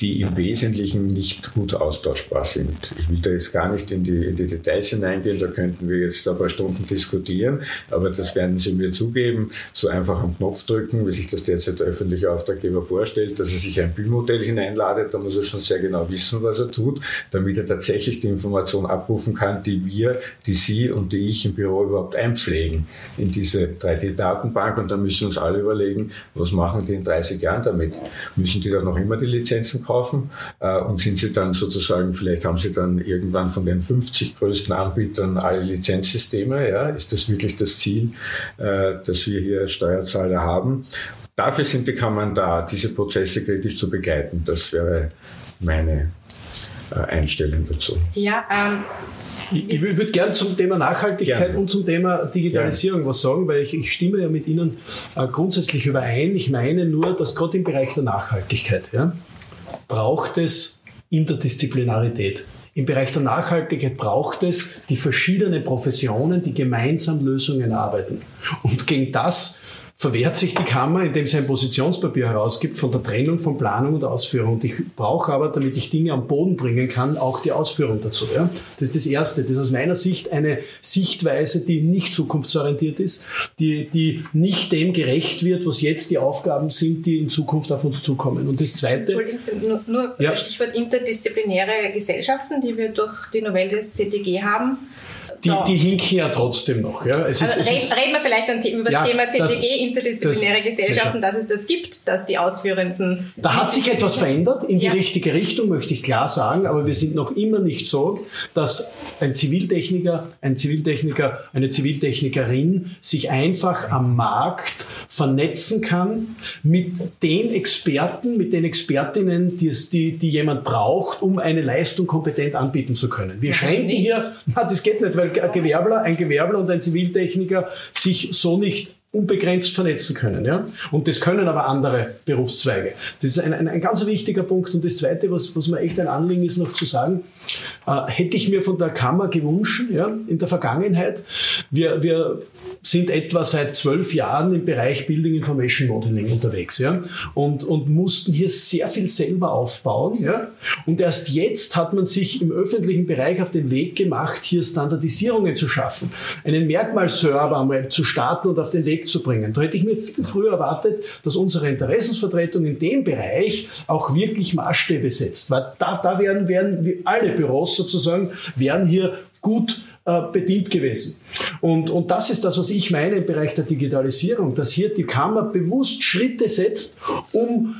die im Wesentlichen nicht gut austauschbar sind. Ich will da jetzt gar nicht in die, in die Details hineingehen, da könnten wir jetzt ein paar Stunden diskutieren, aber das werden Sie mir zugeben, so einfach am Knopf drücken, wie sich das derzeit der öffentliche Auftraggeber vorstellt, dass er sich ein Bildmodell hineinladet, da muss er schon sehr genau wissen, was er tut, damit er tatsächlich die Information abrufen kann, die wir, die Sie und die ich im Büro überhaupt einpflegen in diese 3D-Datenbank und da müssen wir uns alle überlegen, was machen die in 30 Jahren damit? Müssen die da noch immer die Lizenzen kaufen äh, und sind sie dann sozusagen, vielleicht haben sie dann irgendwann von den 50 größten Anbietern alle Lizenzsysteme. Ja? Ist das wirklich das Ziel, äh, dass wir hier Steuerzahler haben? Dafür sind die Kammern da, diese Prozesse kritisch zu begleiten. Das wäre meine äh, Einstellung dazu.
Ja, ähm
ich, ich würde gerne zum Thema Nachhaltigkeit Gerne. und zum Thema Digitalisierung Gerne. was sagen, weil ich, ich, stimme ja mit Ihnen äh, grundsätzlich überein. Ich meine nur, dass gerade im Bereich der Nachhaltigkeit, ja, braucht es Interdisziplinarität. Im Bereich der Nachhaltigkeit braucht es die verschiedenen Professionen, die gemeinsam Lösungen erarbeiten. Und gegen das verwehrt sich die Kammer, indem sie ein Positionspapier herausgibt von der Trennung von Planung und Ausführung. Und ich brauche aber, damit ich Dinge am Boden bringen kann, auch die Ausführung dazu. Ja? Das ist das Erste. Das ist aus meiner Sicht eine Sichtweise, die nicht zukunftsorientiert ist, die, die nicht dem gerecht wird, was jetzt die Aufgaben sind, die in Zukunft auf uns zukommen. Und das Zweite...
Entschuldigen Sie, nur, nur ja. Stichwort interdisziplinäre Gesellschaften, die wir durch die Novelle des CTG haben
die, die hinken ja trotzdem noch. Ja.
Es ist, also es reden, wir vielleicht über das ja, Thema CTG, interdisziplinäre das, Gesellschaften, dass es das gibt, dass die Ausführenden.
Da hat sich etwas verändert in die ja. richtige Richtung, möchte ich klar sagen, aber wir sind noch immer nicht so, dass ein Ziviltechniker, ein Ziviltechniker, eine Ziviltechnikerin sich einfach am Markt vernetzen kann mit den Experten, mit den Expertinnen, die, es, die, die jemand braucht, um eine Leistung kompetent anbieten zu können. Wir schränken hier, na, das geht nicht, weil ein Gewerbler, ein Gewerbler und ein Ziviltechniker sich so nicht unbegrenzt vernetzen können. Ja? Und das können aber andere Berufszweige. Das ist ein, ein, ein ganz wichtiger Punkt. Und das Zweite, was, was mir echt ein Anliegen ist, noch zu sagen, äh, hätte ich mir von der Kammer gewünscht, ja, in der Vergangenheit. Wir, wir sind etwa seit zwölf Jahren im Bereich Building Information Modeling unterwegs ja, und, und mussten hier sehr viel selber aufbauen. Ja. Und erst jetzt hat man sich im öffentlichen Bereich auf den Weg gemacht, hier Standardisierungen zu schaffen, einen Merkmalserver einmal zu starten und auf den Weg zu bringen. Da hätte ich mir viel früher erwartet, dass unsere Interessensvertretung in dem Bereich auch wirklich Maßstäbe setzt. Weil da, da werden, werden alle Büros sozusagen, wären hier gut äh, bedient gewesen. Und, und das ist das, was ich meine im Bereich der Digitalisierung, dass hier die Kammer bewusst Schritte setzt, um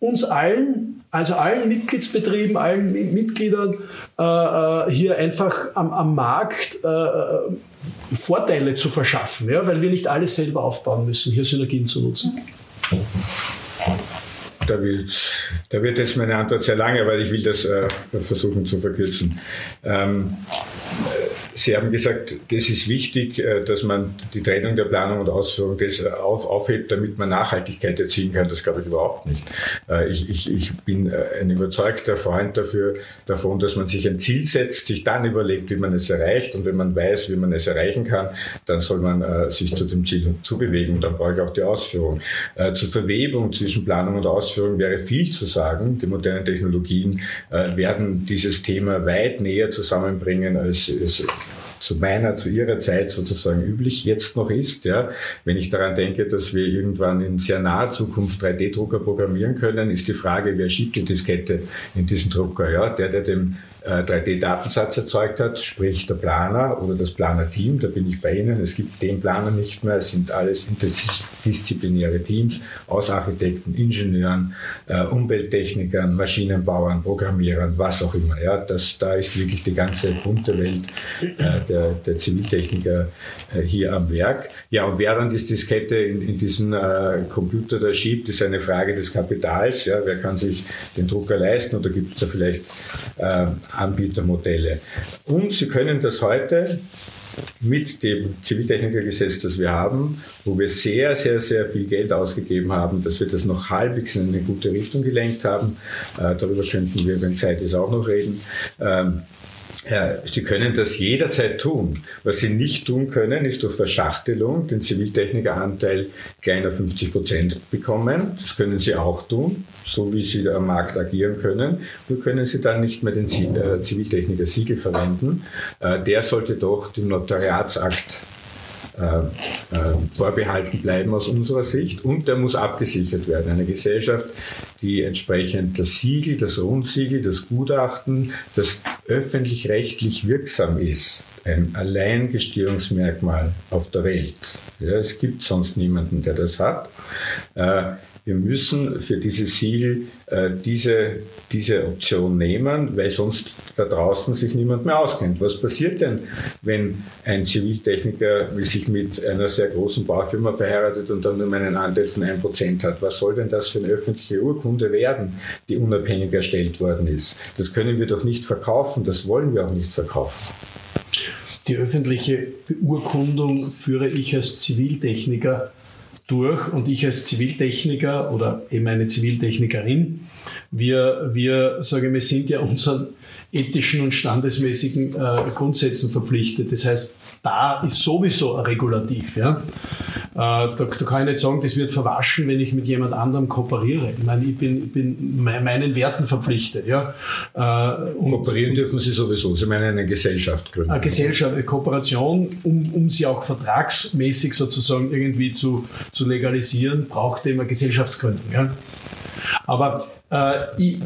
uns allen, also allen Mitgliedsbetrieben, allen Mitgliedern äh, äh, hier einfach am, am Markt äh, Vorteile zu verschaffen, ja, weil wir nicht alles selber aufbauen müssen, hier Synergien zu nutzen.
Da wird, da wird jetzt meine Antwort sehr lange, weil ich will das äh, versuchen zu verkürzen. Ähm, Sie haben gesagt, das ist wichtig, äh, dass man die Trennung der Planung und Ausführung das auf, aufhebt, damit man Nachhaltigkeit erzielen kann. Das glaube ich überhaupt nicht. Äh, ich, ich, ich bin äh, ein überzeugter Freund dafür, davon, dass man sich ein Ziel setzt, sich dann überlegt, wie man es erreicht. Und wenn man weiß, wie man es erreichen kann, dann soll man sich zu dem Ziel zubewegen. Dann brauche ich auch die Ausführung. Zur Verwebung zwischen Planung und Ausführung wäre viel zu sagen. Die modernen Technologien werden dieses Thema weit näher zusammenbringen, als es zu meiner, zu ihrer Zeit sozusagen üblich jetzt noch ist. Ja. Wenn ich daran denke, dass wir irgendwann in sehr naher Zukunft 3D-Drucker programmieren können, ist die Frage, wer schiebt die Diskette in diesen Drucker? Ja. Der, der den 3D-Datensatz äh, erzeugt hat, sprich der Planer oder das Planer-Team, da bin ich bei Ihnen. Es gibt den Planer nicht mehr, es sind alles interdisziplinäre Teams aus Architekten, Ingenieuren, äh, Umwelttechnikern, Maschinenbauern, Programmierern, was auch immer. Ja, das, da ist wirklich die ganze bunte Welt äh, der, der Ziviltechniker äh, hier am Werk. Ja, und wer dann die Diskette in, in diesen äh, Computer da schiebt, ist eine Frage des Kapitals. Ja, wer kann sich den Drucker leisten oder gibt es da vielleicht äh, Anbietermodelle. Und Sie können das heute mit dem Ziviltechnikergesetz, das wir haben, wo wir sehr, sehr, sehr viel Geld ausgegeben haben, dass wir das noch halbwegs in eine gute Richtung gelenkt haben. Äh, darüber könnten wir, wenn Zeit ist, auch noch reden. Ähm, Sie können das jederzeit tun. Was Sie nicht tun können, ist durch Verschachtelung den Ziviltechnikeranteil kleiner 50 Prozent bekommen. Das können Sie auch tun, so wie Sie am Markt agieren können. Nur können Sie dann nicht mehr den äh, Ziviltechniker-Siegel verwenden. Äh, der sollte doch dem Notariatsakt äh, äh, vorbehalten bleiben aus unserer Sicht und der muss abgesichert werden. Eine Gesellschaft, die entsprechend das Siegel, das Rundsiegel, das Gutachten, das öffentlich-rechtlich wirksam ist, ein Alleingestehungsmerkmal auf der Welt. Ja, es gibt sonst niemanden, der das hat. Äh, wir müssen für dieses Siegel äh, diese, diese Option nehmen, weil sonst da draußen sich niemand mehr auskennt. Was passiert denn, wenn ein Ziviltechniker sich mit einer sehr großen Baufirma verheiratet und dann nur einen Anteil von 1% hat? Was soll denn das für eine öffentliche Urkunde werden, die unabhängig erstellt worden ist? Das können wir doch nicht verkaufen, das wollen wir auch nicht verkaufen.
Die öffentliche Beurkundung führe ich als Ziviltechniker durch und ich als Ziviltechniker oder eben eine Ziviltechnikerin, wir, wir sagen wir sind ja unseren ethischen und standesmäßigen äh, Grundsätzen verpflichtet. Das heißt, da ist sowieso Regulativ. Ja? Äh, da, da, kann ich nicht sagen, das wird verwaschen, wenn ich mit jemand anderem kooperiere. Ich meine, ich bin, ich bin meinen Werten verpflichtet. Ja?
Äh, und, Kooperieren dürfen Sie sowieso. Sie meinen eine Gesellschaft gründen.
Eine Gesellschaft, eine Kooperation, um, um sie auch vertragsmäßig sozusagen irgendwie zu, zu legalisieren, braucht eben eine Gesellschaftsgründung. Ja? Aber ich,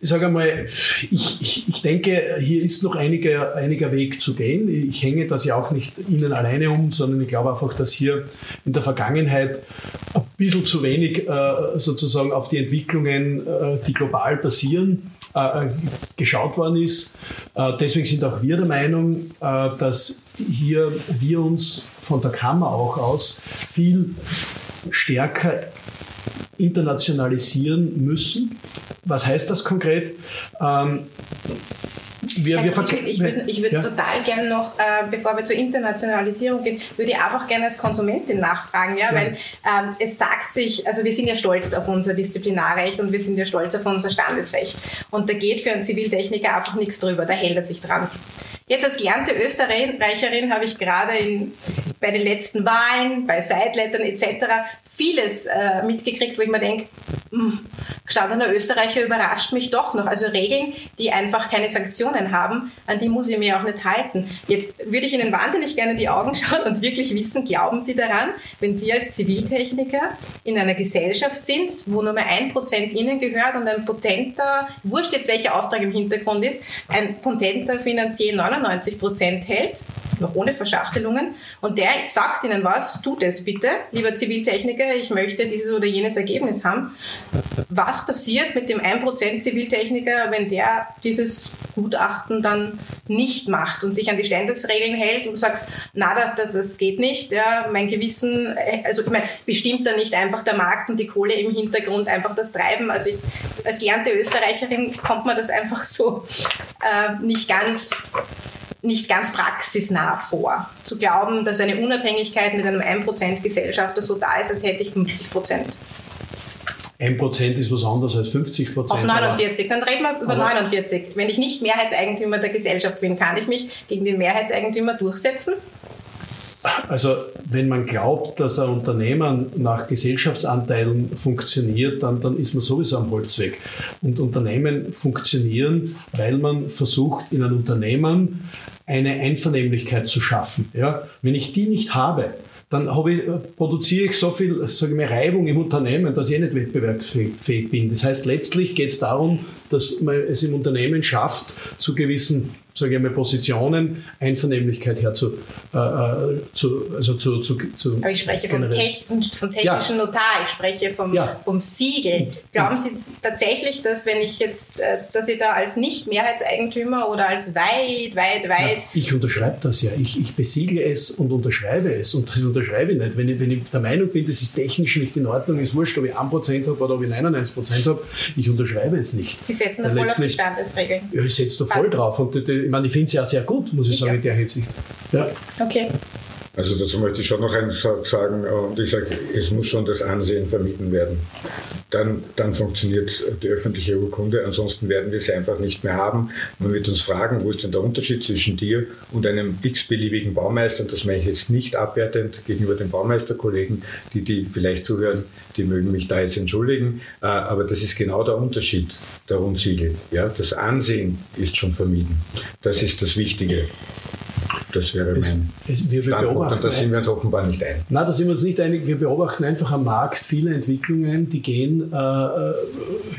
ich sage einmal, ich, ich, ich denke, hier ist noch einiger, einiger Weg zu gehen. Ich hänge das ja auch nicht Ihnen alleine um, sondern ich glaube einfach, dass hier in der Vergangenheit ein bisschen zu wenig äh, sozusagen auf die Entwicklungen, äh, die global passieren, geschaut worden ist. Deswegen sind auch wir der Meinung, dass hier wir uns von der Kammer auch aus viel stärker internationalisieren müssen. Was heißt das konkret? Ähm,
wir, wir ich, ich würde würd ja. total gerne noch, äh, bevor wir zur Internationalisierung gehen, würde ich einfach gerne als Konsumentin nachfragen, ja, ja. weil ähm, es sagt sich, also wir sind ja stolz auf unser Disziplinarrecht und wir sind ja stolz auf unser Standesrecht und da geht für einen Ziviltechniker einfach nichts drüber, da hält er sich dran. Jetzt als gelernte Österreicherin habe ich gerade in, bei den letzten Wahlen, bei Sidelettern etc. vieles äh, mitgekriegt, wo ich mir denke, hm, gestandener Österreicher überrascht mich doch noch. Also Regeln, die einfach keine Sanktionen haben, an die muss ich mir auch nicht halten. Jetzt würde ich Ihnen wahnsinnig gerne in die Augen schauen und wirklich wissen, glauben Sie daran, wenn Sie als Ziviltechniker in einer Gesellschaft sind, wo nur mehr ein Prozent Ihnen gehört und ein potenter, wurscht jetzt welcher Auftrag im Hintergrund ist, ein potenter Finanzier 99 Prozent hält, noch ohne Verschachtelungen, und der sagt Ihnen was, tut es bitte, lieber Ziviltechniker, ich möchte dieses oder jenes Ergebnis haben. Was passiert mit dem 1% Ziviltechniker, wenn der dieses Gutachten dann nicht macht und sich an die Standesregeln hält und sagt, na, das, das geht nicht, ja, mein Gewissen, also ich meine, bestimmt da nicht einfach der Markt und die Kohle im Hintergrund einfach das Treiben. Also ich, als gelernte Österreicherin kommt man das einfach so äh, nicht ganz nicht ganz praxisnah vor. Zu glauben, dass eine Unabhängigkeit mit einem 1% Gesellschafter so da ist, als hätte ich 50%.
1% ist was anderes als 50%.
Auch 49, dann reden wir über 49. Wenn ich nicht Mehrheitseigentümer der Gesellschaft bin, kann ich mich gegen den Mehrheitseigentümer durchsetzen?
also wenn man glaubt, dass ein Unternehmen nach Gesellschaftsanteilen funktioniert, dann, dann ist man sowieso am Holzweg. Und Unternehmen funktionieren, weil man versucht, in einem Unternehmen eine Einvernehmlichkeit zu schaffen. Ja? Wenn ich die nicht habe, dann ich, produziere ich so viel sage ich mal, Reibung im Unternehmen, dass ich nicht wettbewerbsfähig bin. Das heißt, letztlich geht es darum, dass man es im Unternehmen schafft, zu gewissen sage ich mal, Positionen Einvernehmlichkeit herzu, äh, äh, zu, also zu, zu, zu
Aber ich spreche vom, Techn vom technischen ja. Notar, ich spreche vom, ja. vom Siegel. Glauben Sie tatsächlich, dass wenn ich jetzt, äh, dass ich da als Nicht-Mehrheitseigentümer oder als weit, weit, weit... Ja,
ich unterschreibe das ja. Ich, ich besiegle es und unterschreibe es. Und das unterschreibe ich nicht. Wenn ich, wenn ich der Meinung bin, das ist technisch nicht in Ordnung, ist wurscht, ob ich 1% habe oder ob ich 99% habe, ich unterschreibe es nicht.
Sie setzen da voll auf die Standesregeln.
Ja, ich setze da voll drauf. Und die, ich meine, ich finde es ja sehr gut, muss ich, ich sagen, in der Hinsicht. Ja.
Okay.
Also dazu möchte ich schon noch eins sagen, und ich sage, es muss schon das Ansehen vermieden werden. Dann, dann funktioniert die öffentliche Urkunde, ansonsten werden wir sie einfach nicht mehr haben. Man wird uns fragen, wo ist denn der Unterschied zwischen dir und einem x-beliebigen Baumeister? Das meine ich jetzt nicht abwertend gegenüber den Baumeisterkollegen, die, die vielleicht zuhören, die mögen mich da jetzt entschuldigen, äh, aber das ist genau der Unterschied der Rundsiegel. Ja? Das Ansehen ist schon vermieden. Das ist das Wichtige. Das wäre mein es, wir, Standpunkt und da sind wir uns offenbar nicht einig.
Nein, da sind wir uns nicht einig. Wir beobachten einfach am Markt viele Entwicklungen, die gehen äh,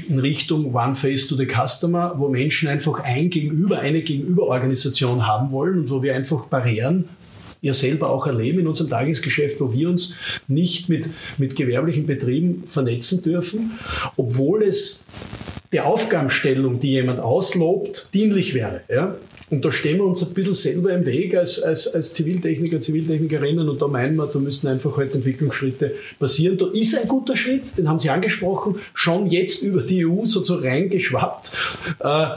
in Richtung One Face to the Customer, wo Menschen einfach ein Gegenüber, eine Gegenüberorganisation haben wollen und wo wir einfach Barrieren ja selber auch erleben in unserem Tagesgeschäft, wo wir uns nicht mit, mit gewerblichen Betrieben vernetzen dürfen, obwohl es der Aufgabenstellung, die jemand auslobt, dienlich wäre. Ja? Und da stehen wir uns ein bisschen selber im Weg als, als, als Ziviltechniker, Ziviltechnikerinnen und da meinen wir, da müssen einfach halt Entwicklungsschritte passieren. Da ist ein guter Schritt, den haben Sie angesprochen, schon jetzt über die EU so, so reingeschwappt. Äh,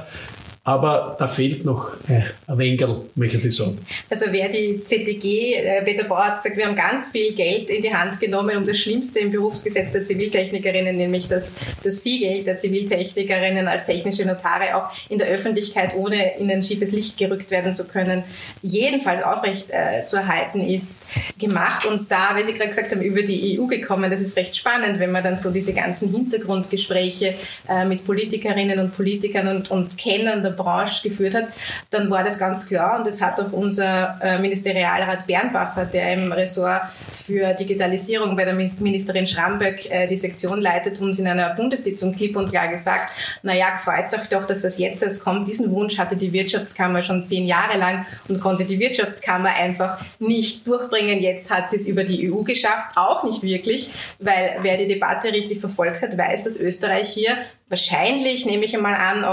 aber da fehlt noch äh, ein wenig, möchte ich sagen.
Also wer die ZTG, äh, Peter Bauer hat gesagt, wir haben ganz viel Geld in die Hand genommen, um das Schlimmste im Berufsgesetz der Ziviltechnikerinnen, nämlich das, das Siegel der Ziviltechnikerinnen als technische Notare auch in der Öffentlichkeit ohne in ein schiefes Licht gerückt werden zu können, jedenfalls aufrecht äh, zu erhalten ist, gemacht. Und da, weil Sie gerade gesagt haben, über die EU gekommen, das ist recht spannend, wenn man dann so diese ganzen Hintergrundgespräche äh, mit Politikerinnen und Politikern und, und Kennern der Branche geführt hat, dann war das ganz klar und das hat auch unser äh, Ministerialrat Bernbacher, der im Ressort für Digitalisierung bei der Ministerin Schramböck äh, die Sektion leitet, uns in einer Bundessitzung klipp und klar gesagt, naja, freut euch doch, dass das jetzt erst kommt. Diesen Wunsch hatte die Wirtschaftskammer schon zehn Jahre lang und konnte die Wirtschaftskammer einfach nicht durchbringen. Jetzt hat sie es über die EU geschafft, auch nicht wirklich, weil wer die Debatte richtig verfolgt hat, weiß, dass Österreich hier wahrscheinlich, nehme ich einmal an,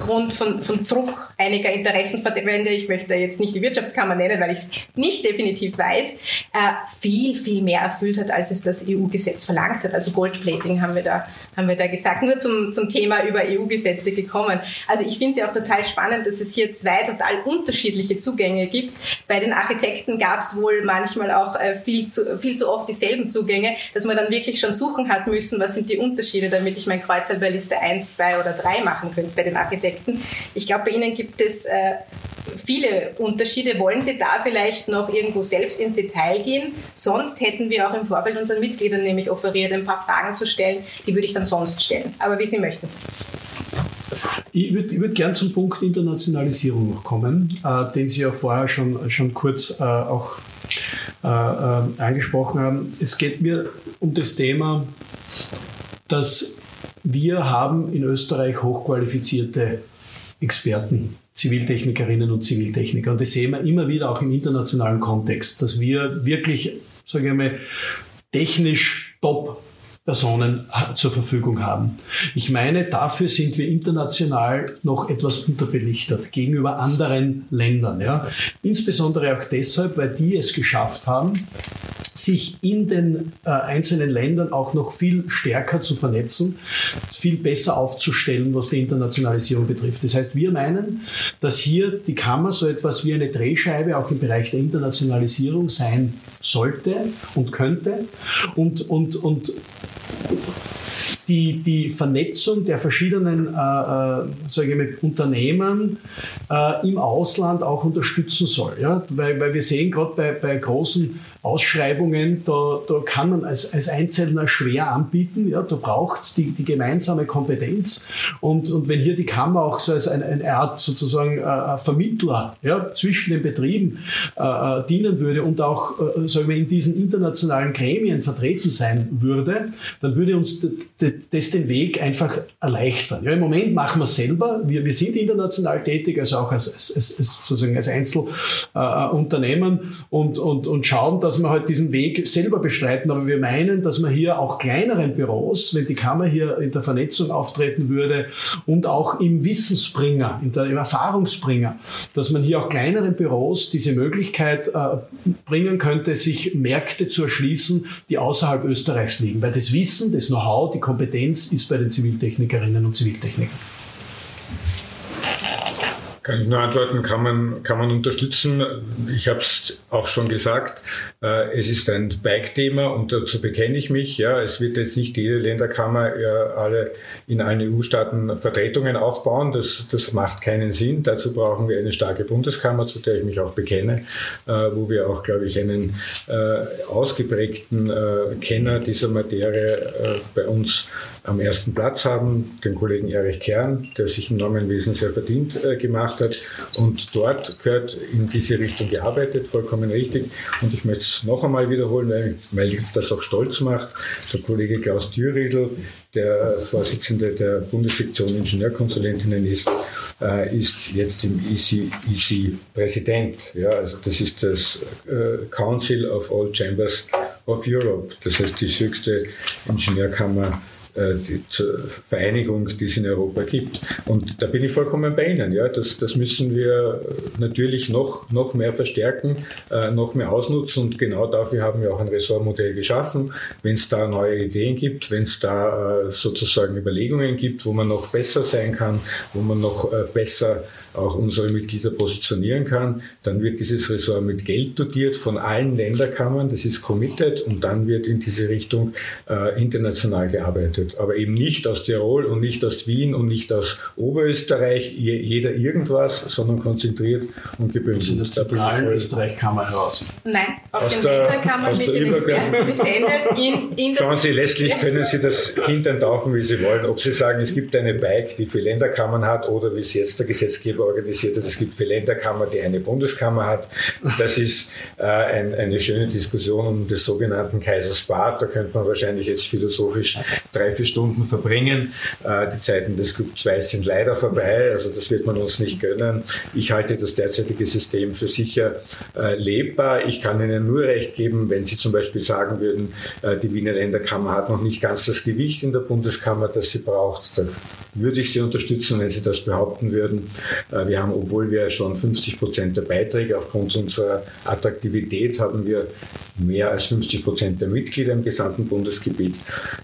aufgrund von, von Druck einiger Interessenverbände, ich möchte jetzt nicht die Wirtschaftskammer nennen, weil ich es nicht definitiv weiß, äh, viel, viel mehr erfüllt hat, als es das EU-Gesetz verlangt hat. Also Goldplating haben wir da, haben wir da gesagt, nur zum, zum Thema über EU-Gesetze gekommen. Also ich finde es ja auch total spannend, dass es hier zwei total unterschiedliche Zugänge gibt. Bei den Architekten gab es wohl manchmal auch äh, viel, zu, viel zu oft dieselben Zugänge, dass man dann wirklich schon suchen hat müssen, was sind die Unterschiede, damit ich mein Kreuzerl bei Liste 1, 2 oder 3 machen könnt bei den Architekten. Ich glaube, bei Ihnen gibt es äh, viele Unterschiede. Wollen Sie da vielleicht noch irgendwo selbst ins Detail gehen? Sonst hätten wir auch im Vorfeld unseren Mitgliedern nämlich offeriert, ein paar Fragen zu stellen. Die würde ich dann sonst stellen. Aber wie Sie möchten.
Ich würde würd gern zum Punkt Internationalisierung noch kommen, äh, den Sie ja vorher schon, schon kurz äh, auch äh, äh angesprochen haben. Es geht mir um das Thema, dass wir haben in Österreich hochqualifizierte Experten, Ziviltechnikerinnen und Ziviltechniker. Und das sehen wir immer wieder auch im internationalen Kontext, dass wir wirklich, sage ich mal, technisch top Personen zur Verfügung haben. Ich meine, dafür sind wir international noch etwas unterbelichtet gegenüber anderen Ländern. Ja. Insbesondere auch deshalb, weil die es geschafft haben, sich in den äh, einzelnen Ländern auch noch viel stärker zu vernetzen, viel besser aufzustellen, was die Internationalisierung betrifft. Das heißt, wir meinen, dass hier die Kammer so etwas wie eine Drehscheibe auch im Bereich der Internationalisierung sein sollte und könnte und, und, und die, die Vernetzung der verschiedenen äh, äh, sage ich mal, Unternehmen äh, im Ausland auch unterstützen soll. Ja? Weil, weil wir sehen gerade bei, bei großen Ausschreibungen, da, da kann man als, als Einzelner schwer anbieten. Ja? Da braucht es die, die gemeinsame Kompetenz. Und, und wenn hier die Kammer auch so als eine, eine Art sozusagen äh, Vermittler ja, zwischen den Betrieben äh, äh dienen würde und auch äh, sagen wir, in diesen internationalen Gremien vertreten sein würde, dann würde uns das den Weg einfach erleichtern. Ja, Im Moment machen wir es selber. Wir, wir sind international tätig, also auch als, als, als sozusagen als Einzelunternehmen äh, und, und, und schauen, dass wir halt diesen Weg selber bestreiten. Aber wir meinen, dass man hier auch kleineren Büros, wenn die Kammer hier in der Vernetzung auftreten würde und auch im Wissensbringer, in der, im Erfahrungsbringer, dass man hier auch kleineren Büros diese Möglichkeit äh, bringen könnte, sich Märkte zu erschließen, die außerhalb Österreichs liegen. Weil das Wissen, das Know-how, die Kompetenz ist bei den Ziviltechnikerinnen und Ziviltechnikern.
Kann ich nur antworten, kann man, kann man unterstützen. Ich habe es auch schon gesagt, äh, es ist ein Bike-Thema und dazu bekenne ich mich. Ja, es wird jetzt nicht jede Länderkammer äh, alle in allen EU-Staaten Vertretungen aufbauen. Das, das macht keinen Sinn. Dazu brauchen wir eine starke Bundeskammer, zu der ich mich auch bekenne, äh, wo wir auch, glaube ich, einen äh, ausgeprägten äh, Kenner dieser Materie äh, bei uns am ersten Platz haben, den Kollegen Erich Kern, der sich im Normenwesen sehr verdient äh, gemacht hat. Und dort gehört in diese Richtung gearbeitet, vollkommen richtig. Und ich möchte es noch einmal wiederholen, weil, weil das auch stolz macht. Der Kollege Klaus Thürriedl, der Vorsitzende der Bundessektion Ingenieurkonsulentinnen ist, äh, ist jetzt im EC, EC Präsident. Ja, also das ist das äh, Council of All Chambers of Europe. Das heißt, die höchste Ingenieurkammer die Vereinigung, die es in Europa gibt. Und da bin ich vollkommen bei Ihnen. Ja, das, das müssen wir natürlich noch, noch mehr verstärken, äh, noch mehr ausnutzen. Und genau dafür haben wir auch ein Ressortmodell geschaffen. Wenn es da neue Ideen gibt, wenn es da äh, sozusagen Überlegungen gibt, wo man noch besser sein kann, wo man noch äh, besser auch unsere Mitglieder positionieren kann, dann wird dieses Ressort mit Geld dotiert von allen Länderkammern. Das ist committed und dann wird in diese Richtung äh, international gearbeitet gearbeitet, aber eben nicht aus Tirol und nicht aus Wien und nicht aus Oberösterreich, jeder irgendwas, sondern konzentriert und gebündelt.
Aus der zentralen Österreich-Kammer heraus.
Nein, aus, aus den Länderkammern mit den Experten gesendet. In, in
Schauen Sie, letztlich können Sie das Hintern taufen, wie Sie wollen. Ob Sie sagen, es gibt eine Bike, die vier Länderkammern hat, oder wie es jetzt der Gesetzgeber organisiert hat, es gibt vier Länderkammern, die eine Bundeskammer hat. Das ist äh, ein, eine schöne Diskussion um des sogenannten Kaisers Bad. Da könnte man wahrscheinlich jetzt philosophisch drei drei, vier Stunden verbringen. Äh, die Zeiten des Club 2 sind leider vorbei, also das wird man uns nicht gönnen. Ich halte das derzeitige System für sicher äh, lebbar. Ich kann Ihnen nur recht geben, wenn Sie zum Beispiel sagen würden, äh, die Wiener Länderkammer hat noch nicht ganz das Gewicht in der Bundeskammer, das sie braucht. Dann würde ich Sie unterstützen, wenn Sie das behaupten würden. Wir haben, obwohl wir schon 50 Prozent der Beiträge aufgrund unserer Attraktivität haben wir mehr als 50 Prozent der Mitglieder im gesamten Bundesgebiet.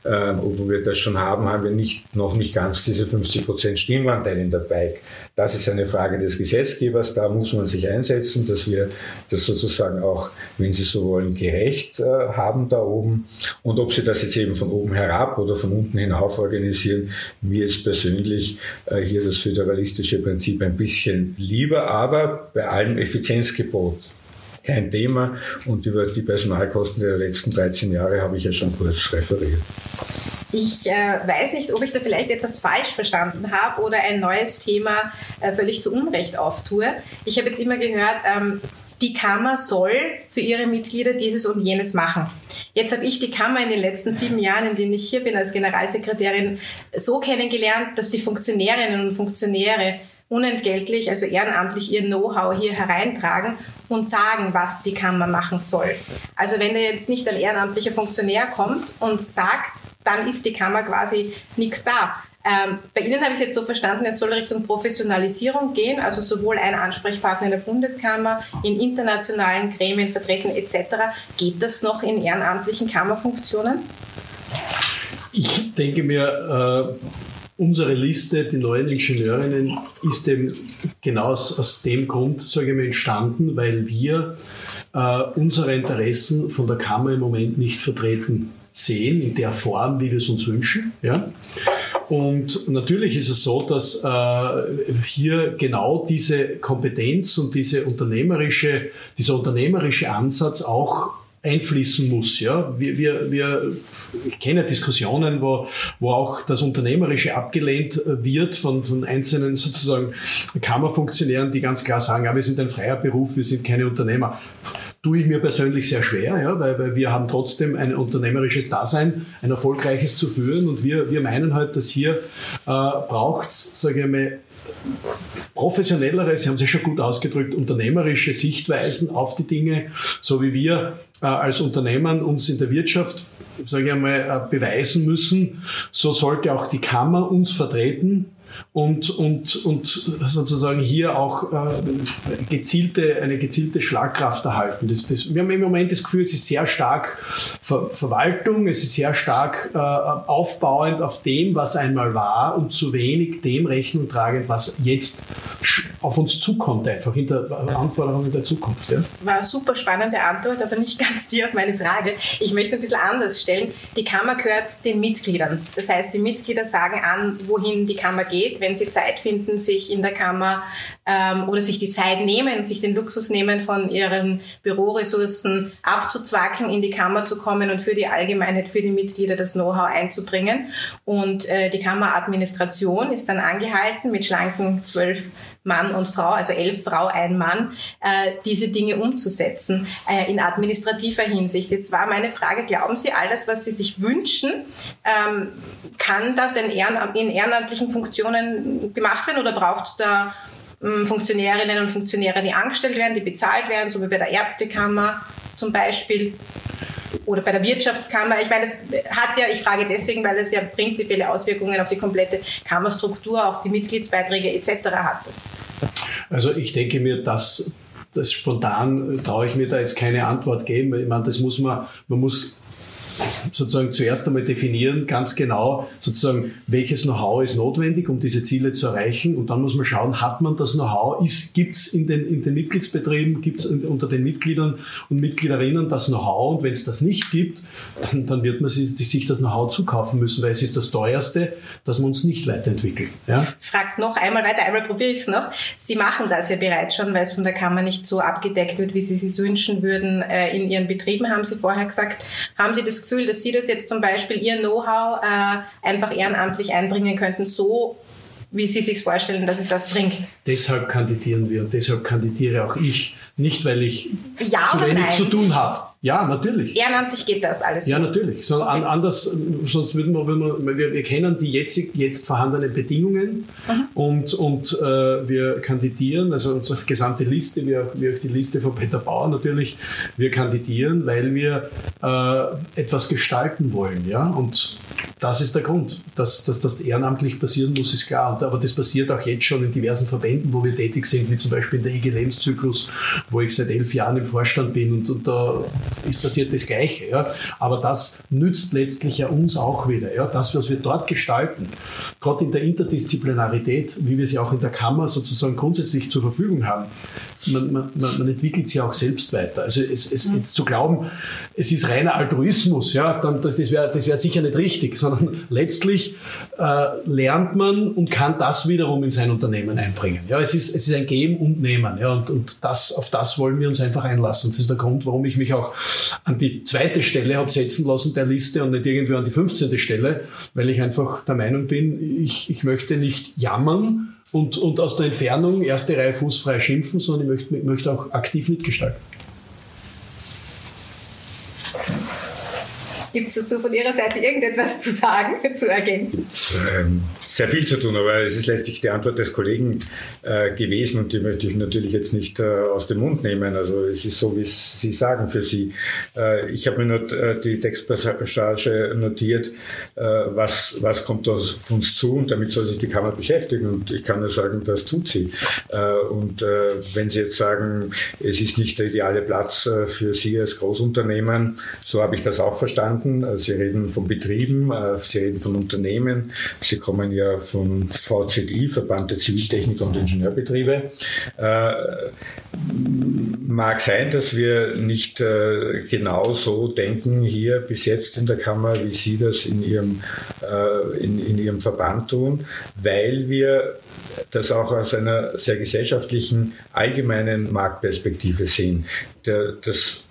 obwohl wir das schon haben, haben wir nicht, noch nicht ganz diese 50 Prozent Stimmanteil in der Bike. Das ist eine Frage des Gesetzgebers. Da muss man sich einsetzen, dass wir das sozusagen auch, wenn Sie so wollen, gerecht äh, haben da oben. Und ob Sie das jetzt eben von oben herab oder von unten hinauf organisieren, mir ist persönlich äh, hier das föderalistische Prinzip ein bisschen lieber, aber bei allem Effizienzgebot kein Thema. Und über die Personalkosten der letzten 13 Jahre habe ich ja schon kurz referiert.
Ich äh, weiß nicht, ob ich da vielleicht etwas falsch verstanden habe oder ein neues Thema äh, völlig zu Unrecht auftue. Ich habe jetzt immer gehört, ähm, die Kammer soll für ihre Mitglieder dieses und jenes machen. Jetzt habe ich die Kammer in den letzten sieben Jahren, in denen ich hier bin als Generalsekretärin, so kennengelernt, dass die Funktionärinnen und Funktionäre unentgeltlich, also ehrenamtlich ihr Know-how hier hereintragen und sagen, was die Kammer machen soll. Also wenn da jetzt nicht ein ehrenamtlicher Funktionär kommt und sagt, dann ist die Kammer quasi nichts da. Ähm, bei Ihnen habe ich jetzt so verstanden, es soll Richtung Professionalisierung gehen, also sowohl ein Ansprechpartner in der Bundeskammer, in internationalen Gremien vertreten etc. Geht das noch in ehrenamtlichen Kammerfunktionen?
Ich denke mir, äh Unsere Liste, die neuen Ingenieurinnen, ist eben genau aus, aus dem Grund, sage ich mal, entstanden, weil wir äh, unsere Interessen von der Kammer im Moment nicht vertreten sehen, in der Form, wie wir es uns wünschen. Ja? Und natürlich ist es so, dass äh, hier genau diese Kompetenz und diese unternehmerische, dieser unternehmerische Ansatz auch einfließen muss. Ja? Wir, wir, wir ich kenne Diskussionen, wo, wo auch das Unternehmerische abgelehnt wird von, von einzelnen sozusagen Kammerfunktionären, die ganz klar sagen, ja, wir sind ein freier Beruf, wir sind keine Unternehmer tue ich mir persönlich sehr schwer, ja, weil, weil wir haben trotzdem ein unternehmerisches Dasein, ein erfolgreiches zu führen und wir, wir meinen halt, dass hier äh, braucht es, sage ich mal, professionellere, Sie haben sich schon gut ausgedrückt, unternehmerische Sichtweisen auf die Dinge, so wie wir äh, als Unternehmen uns in der Wirtschaft sage ich einmal, äh, beweisen müssen, so sollte auch die Kammer uns vertreten und, und, und sozusagen hier auch äh, gezielte, eine gezielte Schlagkraft erhalten. Das, das, wir haben im Moment das Gefühl, es ist sehr stark Ver Verwaltung, es ist sehr stark äh, aufbauend auf dem, was einmal war und zu wenig dem Rechnung tragend, was jetzt auf uns zukommt, einfach hinter Anforderungen der Zukunft. Ja?
War eine super spannende Antwort, aber nicht ganz die auf meine Frage. Ich möchte ein bisschen anders stellen. Die Kammer gehört den Mitgliedern. Das heißt, die Mitglieder sagen an, wohin die Kammer geht geht, wenn sie Zeit finden, sich in der Kammer ähm, oder sich die Zeit nehmen, sich den Luxus nehmen, von ihren Büroressourcen abzuzwacken, in die Kammer zu kommen und für die Allgemeinheit, für die Mitglieder das Know-how einzubringen. Und äh, die Kammeradministration ist dann angehalten, mit schlanken zwölf Mann und Frau, also elf Frau, ein Mann, äh, diese Dinge umzusetzen äh, in administrativer Hinsicht. Jetzt war meine Frage, glauben Sie, all das, was Sie sich wünschen, ähm, kann das in, Ehrenamt, in ehrenamtlichen Funktionen gemacht werden oder braucht es da ähm, Funktionärinnen und Funktionäre, die angestellt werden, die bezahlt werden, so wie bei der Ärztekammer zum Beispiel? Oder bei der Wirtschaftskammer. Ich meine, das hat ja, ich frage deswegen, weil es ja prinzipielle Auswirkungen auf die komplette Kammerstruktur, auf die Mitgliedsbeiträge etc. hat. Das.
Also ich denke mir, dass das spontan traue ich mir da jetzt keine Antwort geben. Ich meine, das muss man, man muss sozusagen zuerst einmal definieren, ganz genau sozusagen, welches Know-how ist notwendig, um diese Ziele zu erreichen. Und dann muss man schauen, hat man das Know-how, gibt es in den, in den Mitgliedsbetrieben, gibt es unter den Mitgliedern und Mitgliederinnen das Know-how. Und wenn es das nicht gibt, dann, dann wird man sich, das Know-how zukaufen müssen, weil es ist das teuerste, dass man uns nicht weiterentwickelt. Ja?
Fragt noch einmal weiter, einmal probiere ich es noch. Sie machen das ja bereits schon, weil es von der Kammer nicht so abgedeckt wird, wie Sie es wünschen würden. Äh, in Ihren Betrieben haben Sie vorher gesagt. Haben Sie das Gefühl, dass Sie das jetzt zum Beispiel Ihr Know-how äh, einfach ehrenamtlich einbringen könnten, so wie Sie sich vorstellen, dass es das bringt?
Deshalb kandidieren wir und deshalb kandidiere auch ich. Nicht, weil ich ja zu wenig nein? zu tun habe. Ja, natürlich.
Ehrenamtlich geht das alles.
Ja, natürlich. So, okay. anders, sonst würden wir, würden wir, wir kennen die jetzt, jetzt vorhandenen Bedingungen mhm. und, und äh, wir kandidieren, also unsere gesamte Liste, wie auch, wie auch die Liste von Peter Bauer natürlich, wir kandidieren, weil wir äh, etwas gestalten wollen. Ja? Und das ist der Grund. Dass, dass das ehrenamtlich passieren muss, ist klar. Und, aber das passiert auch jetzt schon in diversen Verbänden, wo wir tätig sind, wie zum Beispiel in der IG Lebenszyklus, wo ich seit elf Jahren im Vorstand bin und, und da ist passiert das Gleiche. Ja. Aber das nützt letztlich ja uns auch wieder. Ja. Das, was wir dort gestalten, gerade in der Interdisziplinarität, wie wir sie auch in der Kammer sozusagen grundsätzlich zur Verfügung haben, man, man, man entwickelt sie auch selbst weiter. Also es, es, mhm. zu glauben, es ist reiner Altruismus, ja, dann, das, das wäre das wär sicher nicht richtig, sondern letztlich äh, lernt man und kann das wiederum in sein Unternehmen einbringen. Ja, es ist, es ist ein Geben und Nehmen. Ja, und, und das, auf das wollen wir uns einfach einlassen. Das ist der Grund, warum ich mich auch an die zweite Stelle habe setzen lassen der Liste und nicht irgendwie an die 15. Stelle, weil ich einfach der Meinung bin, ich, ich möchte nicht jammern, und, und aus der Entfernung erste Reihe fußfrei schimpfen, sondern ich möchte, möchte auch aktiv mitgestalten.
Gibt es dazu von Ihrer Seite irgendetwas zu sagen, zu ergänzen?
Ähm, sehr viel zu tun, aber es ist letztlich die Antwort des Kollegen äh, gewesen und die möchte ich natürlich jetzt nicht äh, aus dem Mund nehmen. Also es ist so, wie Sie sagen für Sie. Äh, ich habe mir nur die Textpassage notiert, was, was kommt auf uns zu und damit soll sich die Kammer beschäftigen und ich kann nur sagen, das tut sie. Und wenn Sie jetzt sagen, es ist nicht der ideale Platz für Sie als Großunternehmen, so habe ich das auch verstanden, Mandanten, äh, Sie reden von Betrieben, äh, Sie reden von Unternehmen, Sie kommen ja vom VZI, Verband der Ziviltechniker und Ingenieurbetriebe. Mag sein, dass wir nicht genau so denken hier bis jetzt in der Kammer, wie Sie das in Ihrem, in, in Ihrem Verband tun, weil wir das auch aus einer sehr gesellschaftlichen, allgemeinen Marktperspektive sehen. Der, das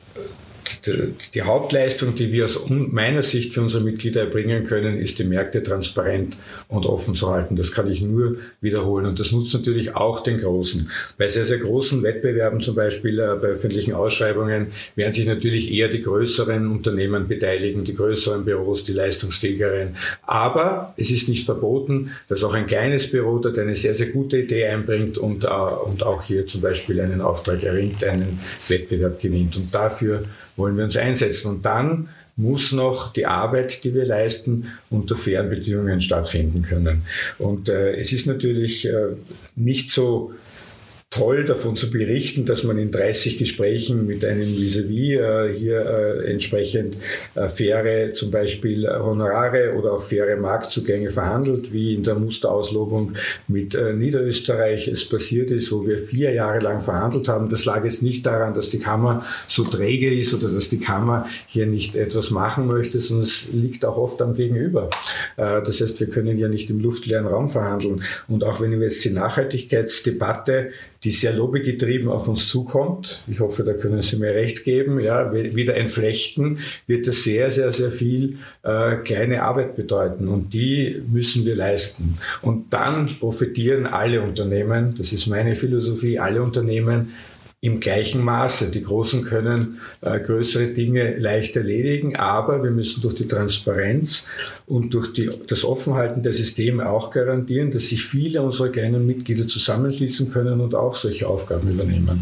die Hauptleistung, die wir aus meiner Sicht für unsere Mitglieder erbringen können, ist, die Märkte transparent und offen zu halten. Das kann ich nur wiederholen. Und das nutzt natürlich auch den Großen. Bei sehr, sehr großen Wettbewerben, zum Beispiel äh, bei öffentlichen Ausschreibungen, werden sich natürlich eher die größeren Unternehmen beteiligen, die größeren Büros, die leistungsfähigeren. Aber es ist nicht verboten, dass auch ein kleines Büro dort eine sehr, sehr gute Idee einbringt und, äh, und auch hier zum Beispiel einen Auftrag erringt, einen Wettbewerb gewinnt. Und dafür wollen wir uns einsetzen. Und dann muss noch die Arbeit, die wir leisten, unter fairen Bedingungen stattfinden können. Und äh, es ist natürlich äh, nicht so toll davon zu berichten, dass man in 30 Gesprächen mit einem vis-à-vis äh, hier äh, entsprechend äh, faire zum Beispiel Honorare oder auch faire Marktzugänge verhandelt, wie in der Musterauslobung mit äh, Niederösterreich es passiert ist, wo wir vier Jahre lang verhandelt haben. Das lag jetzt nicht daran, dass die Kammer so träge ist oder dass die Kammer hier nicht etwas machen möchte, sondern es liegt auch oft am Gegenüber. Äh, das heißt, wir können ja nicht im luftleeren Raum verhandeln. Und auch wenn wir jetzt die Nachhaltigkeitsdebatte die sehr lobbygetrieben auf uns zukommt. Ich hoffe, da können Sie mir recht geben. Ja, wieder entflechten wird das sehr, sehr, sehr viel äh, kleine Arbeit bedeuten und die müssen wir leisten. Und dann profitieren alle Unternehmen, das ist meine Philosophie, alle Unternehmen im gleichen Maße. Die Großen können äh, größere Dinge leicht erledigen, aber wir müssen durch die Transparenz und durch die, das Offenhalten der Systeme auch garantieren, dass sich viele unserer kleinen Mitglieder zusammenschließen können und auch solche Aufgaben übernehmen.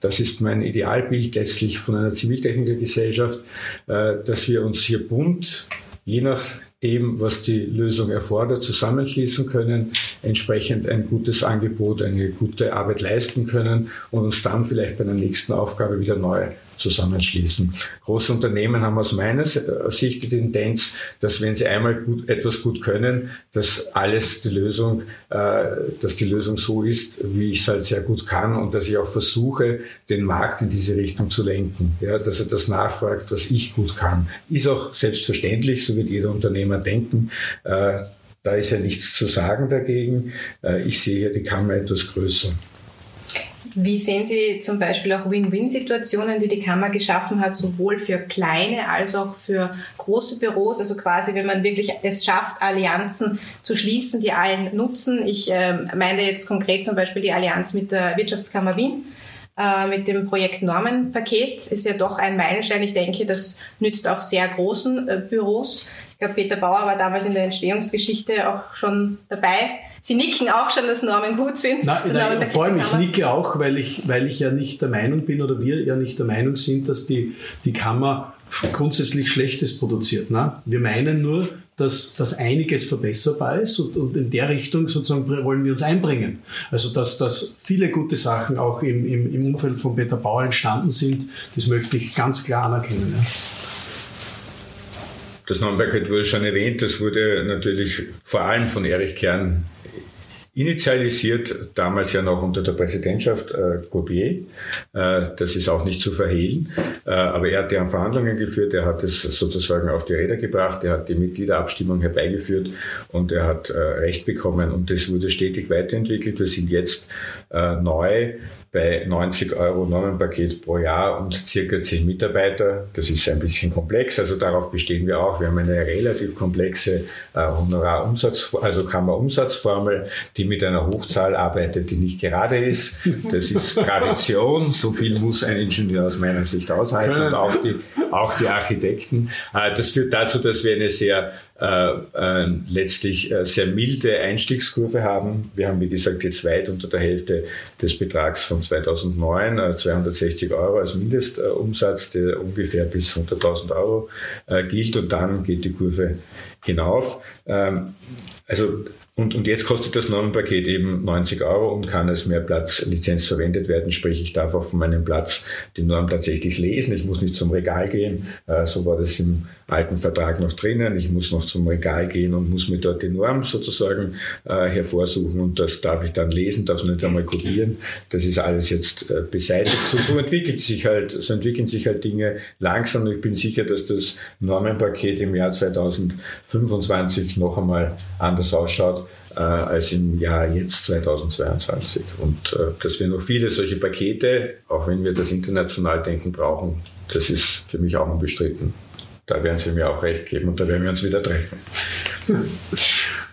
Das ist mein Idealbild letztlich von einer Ziviltechnikergesellschaft, äh, dass wir uns hier bunt je nach dem, was die Lösung erfordert, zusammenschließen können, entsprechend ein gutes Angebot, eine gute Arbeit leisten können und uns dann vielleicht bei der nächsten Aufgabe wieder neu zusammenschließen. Große Unternehmen haben aus meiner Sicht die Tendenz, dass wenn sie einmal gut, etwas gut können, dass alles die Lösung, äh, dass die Lösung so ist, wie ich es halt sehr gut kann und dass ich auch versuche, den Markt in diese Richtung zu lenken. Ja, dass er das nachfragt, was ich gut kann. Ist auch selbstverständlich, so wird jeder Unternehmer denken. Äh, da ist ja nichts zu sagen dagegen. Äh, ich sehe hier die Kammer etwas größer.
Wie sehen Sie zum Beispiel auch Win-Win-Situationen, die die Kammer geschaffen hat, sowohl für kleine als auch für große Büros? Also quasi, wenn man wirklich es schafft, Allianzen zu schließen, die allen nutzen. Ich äh, meine jetzt konkret zum Beispiel die Allianz mit der Wirtschaftskammer Wien äh, mit dem Projekt Normenpaket ist ja doch ein Meilenstein. Ich denke, das nützt auch sehr großen äh, Büros. Ich glaube, Peter Bauer war damals in der Entstehungsgeschichte auch schon dabei. Sie nicken auch schon, dass Normen gut sind.
Nein, nein, vor allem, ich nicke auch, weil ich, weil ich ja nicht der Meinung bin oder wir ja nicht der Meinung sind, dass die, die Kammer grundsätzlich Schlechtes produziert. Ne? Wir meinen nur, dass, dass einiges verbesserbar ist und, und in der Richtung sozusagen wollen wir uns einbringen. Also dass, dass viele gute Sachen auch im, im, im Umfeld von Peter Bauer entstanden sind, das möchte ich ganz klar anerkennen. Ja.
Das Nürnberg wurde schon erwähnt, das wurde natürlich vor allem von Erich Kern initialisiert, damals ja noch unter der Präsidentschaft äh, Gobier. Äh, das ist auch nicht zu verhehlen. Äh, aber er hat ja Verhandlungen geführt, er hat es sozusagen auf die Räder gebracht, er hat die Mitgliederabstimmung herbeigeführt und er hat äh, Recht bekommen und das wurde stetig weiterentwickelt. Wir sind jetzt äh, neu bei 90 Euro Normenpaket pro Jahr und circa 10 Mitarbeiter. Das ist ein bisschen komplex, also darauf bestehen wir auch. Wir haben eine relativ komplexe äh, Honorarumsatz, also Kammerumsatzformel, die mit einer Hochzahl arbeitet, die nicht gerade ist. Das ist Tradition. So viel muss ein Ingenieur aus meiner Sicht aushalten und auch die, auch die Architekten. Äh, das führt dazu, dass wir eine sehr äh, äh, letztlich äh, sehr milde Einstiegskurve haben. Wir haben, wie gesagt, jetzt weit unter der Hälfte des Betrags von 2009, äh, 260 Euro als Mindestumsatz, der ungefähr bis 100.000 Euro äh, gilt und dann geht die Kurve hinauf. Ähm, also Und, und jetzt kostet das Normenpaket eben 90 Euro und kann als Mehrplatzlizenz verwendet werden. Sprich, ich darf auch von meinem Platz die Norm tatsächlich lesen. Ich muss nicht zum Regal gehen. Äh, so war das im alten Vertrag noch drinnen. Ich muss noch zum Regal gehen und muss mir dort die Norm sozusagen äh, hervorsuchen und das darf ich dann lesen, darf nicht einmal kopieren. Das ist alles jetzt äh, beseitigt. So, so entwickelt sich halt, so entwickeln sich halt Dinge langsam. Ich bin sicher, dass das Normenpaket im Jahr 2025 noch einmal anders ausschaut äh, als im Jahr jetzt 2022. Und äh, dass wir noch viele solche Pakete, auch wenn wir das international denken brauchen, das ist für mich auch unbestritten. Da werden Sie mir auch recht geben und da werden wir uns wieder treffen.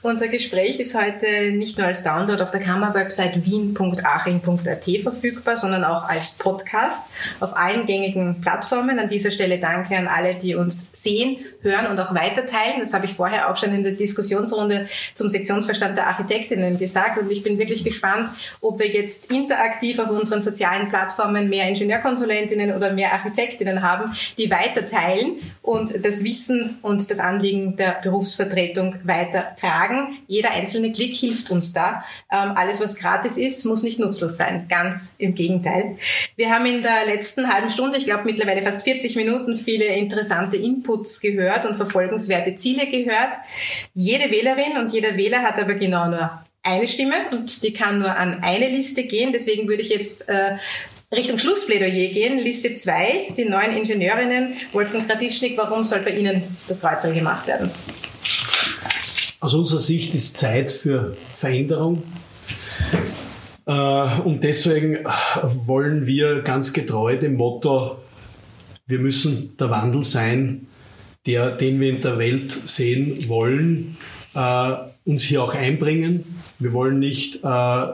Unser Gespräch ist heute nicht nur als Download auf der Kammerwebsite wien.aching.at verfügbar, sondern auch als Podcast auf allen gängigen Plattformen. An dieser Stelle danke an alle, die uns sehen, hören und auch weiterteilen. Das habe ich vorher auch schon in der Diskussionsrunde zum Sektionsverstand der Architektinnen gesagt und ich bin wirklich gespannt, ob wir jetzt interaktiv auf unseren sozialen Plattformen mehr Ingenieurkonsulentinnen oder mehr Architektinnen haben, die weiterteilen und das Wissen und das Anliegen der Berufsvertretung weitertragen jeder einzelne Klick hilft uns da. Ähm, alles, was gratis ist, muss nicht nutzlos sein. Ganz im Gegenteil. Wir haben in der letzten halben Stunde, ich glaube mittlerweile fast 40 Minuten, viele interessante Inputs gehört und verfolgenswerte Ziele gehört. Jede Wählerin und jeder Wähler hat aber genau nur eine Stimme und die kann nur an eine Liste gehen. Deswegen würde ich jetzt äh, Richtung Schlussplädoyer gehen. Liste 2, die neuen Ingenieurinnen. Wolfgang Kratischnik, warum soll bei Ihnen das Kreuzer gemacht werden?
Aus unserer Sicht ist Zeit für Veränderung. Äh, und deswegen wollen wir ganz getreu dem Motto, wir müssen der Wandel sein, der, den wir in der Welt sehen wollen, äh, uns hier auch einbringen. Wir wollen nicht äh,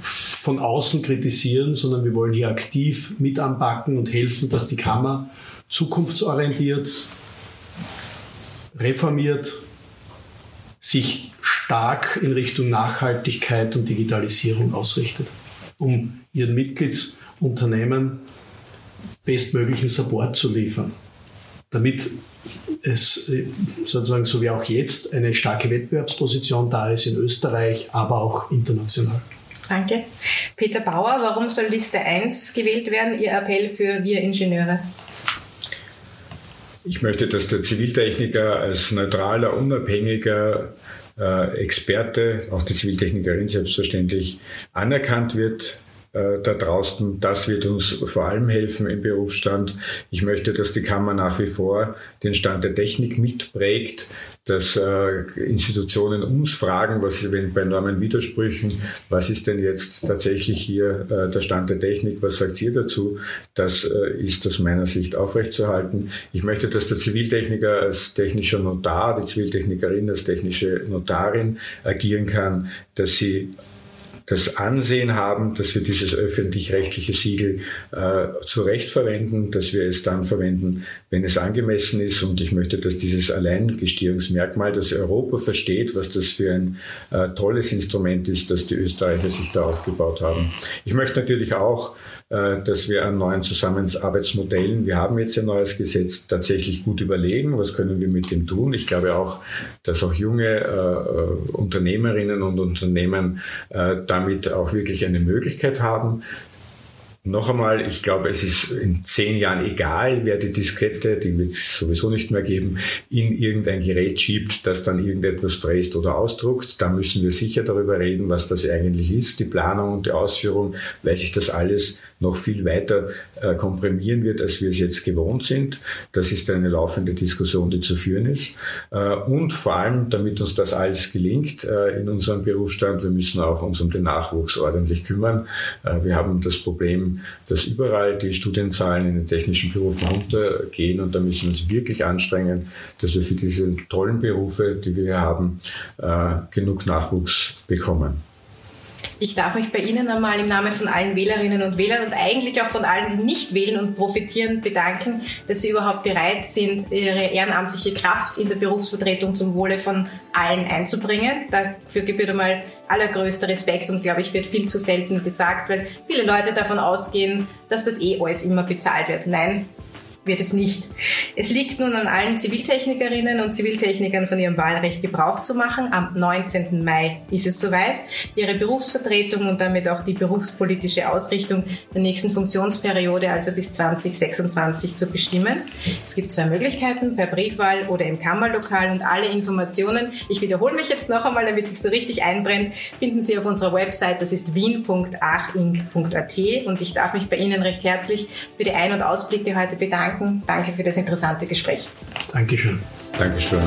von außen kritisieren, sondern wir wollen hier aktiv mit anpacken und helfen, dass die Kammer zukunftsorientiert, reformiert, sich stark in Richtung Nachhaltigkeit und Digitalisierung ausrichtet, um ihren Mitgliedsunternehmen bestmöglichen Support zu liefern, damit es sozusagen so wie auch jetzt eine starke Wettbewerbsposition da ist in Österreich, aber auch international.
Danke. Peter Bauer, warum soll Liste 1 gewählt werden? Ihr Appell für wir Ingenieure?
Ich möchte, dass der Ziviltechniker als neutraler, unabhängiger äh, Experte, auch die Ziviltechnikerin selbstverständlich, anerkannt wird äh, da draußen. Das wird uns vor allem helfen im Berufsstand. Ich möchte, dass die Kammer nach wie vor den Stand der Technik mitprägt, dass äh, Institutionen uns fragen, was wenn bei enormen Widersprüchen, was ist denn jetzt tatsächlich hier äh, der Stand der Technik, was sagt ihr dazu? Das äh, ist aus meiner Sicht aufrechtzuerhalten. Ich möchte, dass der Ziviltechniker als technischer Notar, die Ziviltechnikerin als technische Notarin agieren kann, dass sie das Ansehen haben, dass wir dieses öffentlich-rechtliche Siegel äh, zu Recht verwenden, dass wir es dann verwenden, wenn es angemessen ist. Und ich möchte, dass dieses Alleingestehungsmerkmal, dass Europa versteht, was das für ein äh, tolles Instrument ist, dass die Österreicher sich da aufgebaut haben. Ich möchte natürlich auch dass wir an neuen Zusammenarbeitsmodellen, wir haben jetzt ein neues Gesetz, tatsächlich gut überlegen, was können wir mit dem tun. Ich glaube auch, dass auch junge äh, äh Unternehmerinnen und Unternehmen äh, damit auch wirklich eine Möglichkeit haben, noch einmal, ich glaube, es ist in zehn Jahren egal, wer die Diskette, die wird es sowieso nicht mehr geben, in irgendein Gerät schiebt, das dann irgendetwas fräst oder ausdruckt. Da müssen wir sicher darüber reden, was das eigentlich ist, die Planung und die Ausführung, weil sich das alles noch viel weiter äh, komprimieren wird, als wir es jetzt gewohnt sind. Das ist eine laufende Diskussion, die zu führen ist. Äh, und vor allem, damit uns das alles gelingt äh, in unserem Berufsstand, wir müssen auch uns um den Nachwuchs ordentlich kümmern. Äh, wir haben das Problem, dass überall die Studienzahlen in den technischen Berufen runtergehen und da müssen wir uns wirklich anstrengen, dass wir für diese tollen Berufe, die wir hier haben, äh, genug Nachwuchs bekommen.
Ich darf mich bei Ihnen einmal im Namen von allen Wählerinnen und Wählern und eigentlich auch von allen, die nicht wählen und profitieren, bedanken, dass Sie überhaupt bereit sind, Ihre ehrenamtliche Kraft in der Berufsvertretung zum Wohle von allen einzubringen. Dafür gebührt einmal allergrößter Respekt und glaube ich wird viel zu selten gesagt, weil viele Leute davon ausgehen, dass das eh alles immer bezahlt wird. Nein, wird es nicht. Es liegt nun an allen Ziviltechnikerinnen und Ziviltechnikern von ihrem Wahlrecht Gebrauch zu machen. Am 19. Mai ist es soweit, ihre Berufsvertretung und damit auch die berufspolitische Ausrichtung der nächsten Funktionsperiode, also bis 2026, zu bestimmen. Es gibt zwei Möglichkeiten, per Briefwahl oder im Kammerlokal und alle Informationen, ich wiederhole mich jetzt noch einmal, damit es sich so richtig einbrennt, finden Sie auf unserer Website, das ist wien.achinc.at und ich darf mich bei Ihnen recht herzlich für die Ein- und Ausblicke heute bedanken. Danke für das interessante Gespräch.
Dankeschön.
Dankeschön.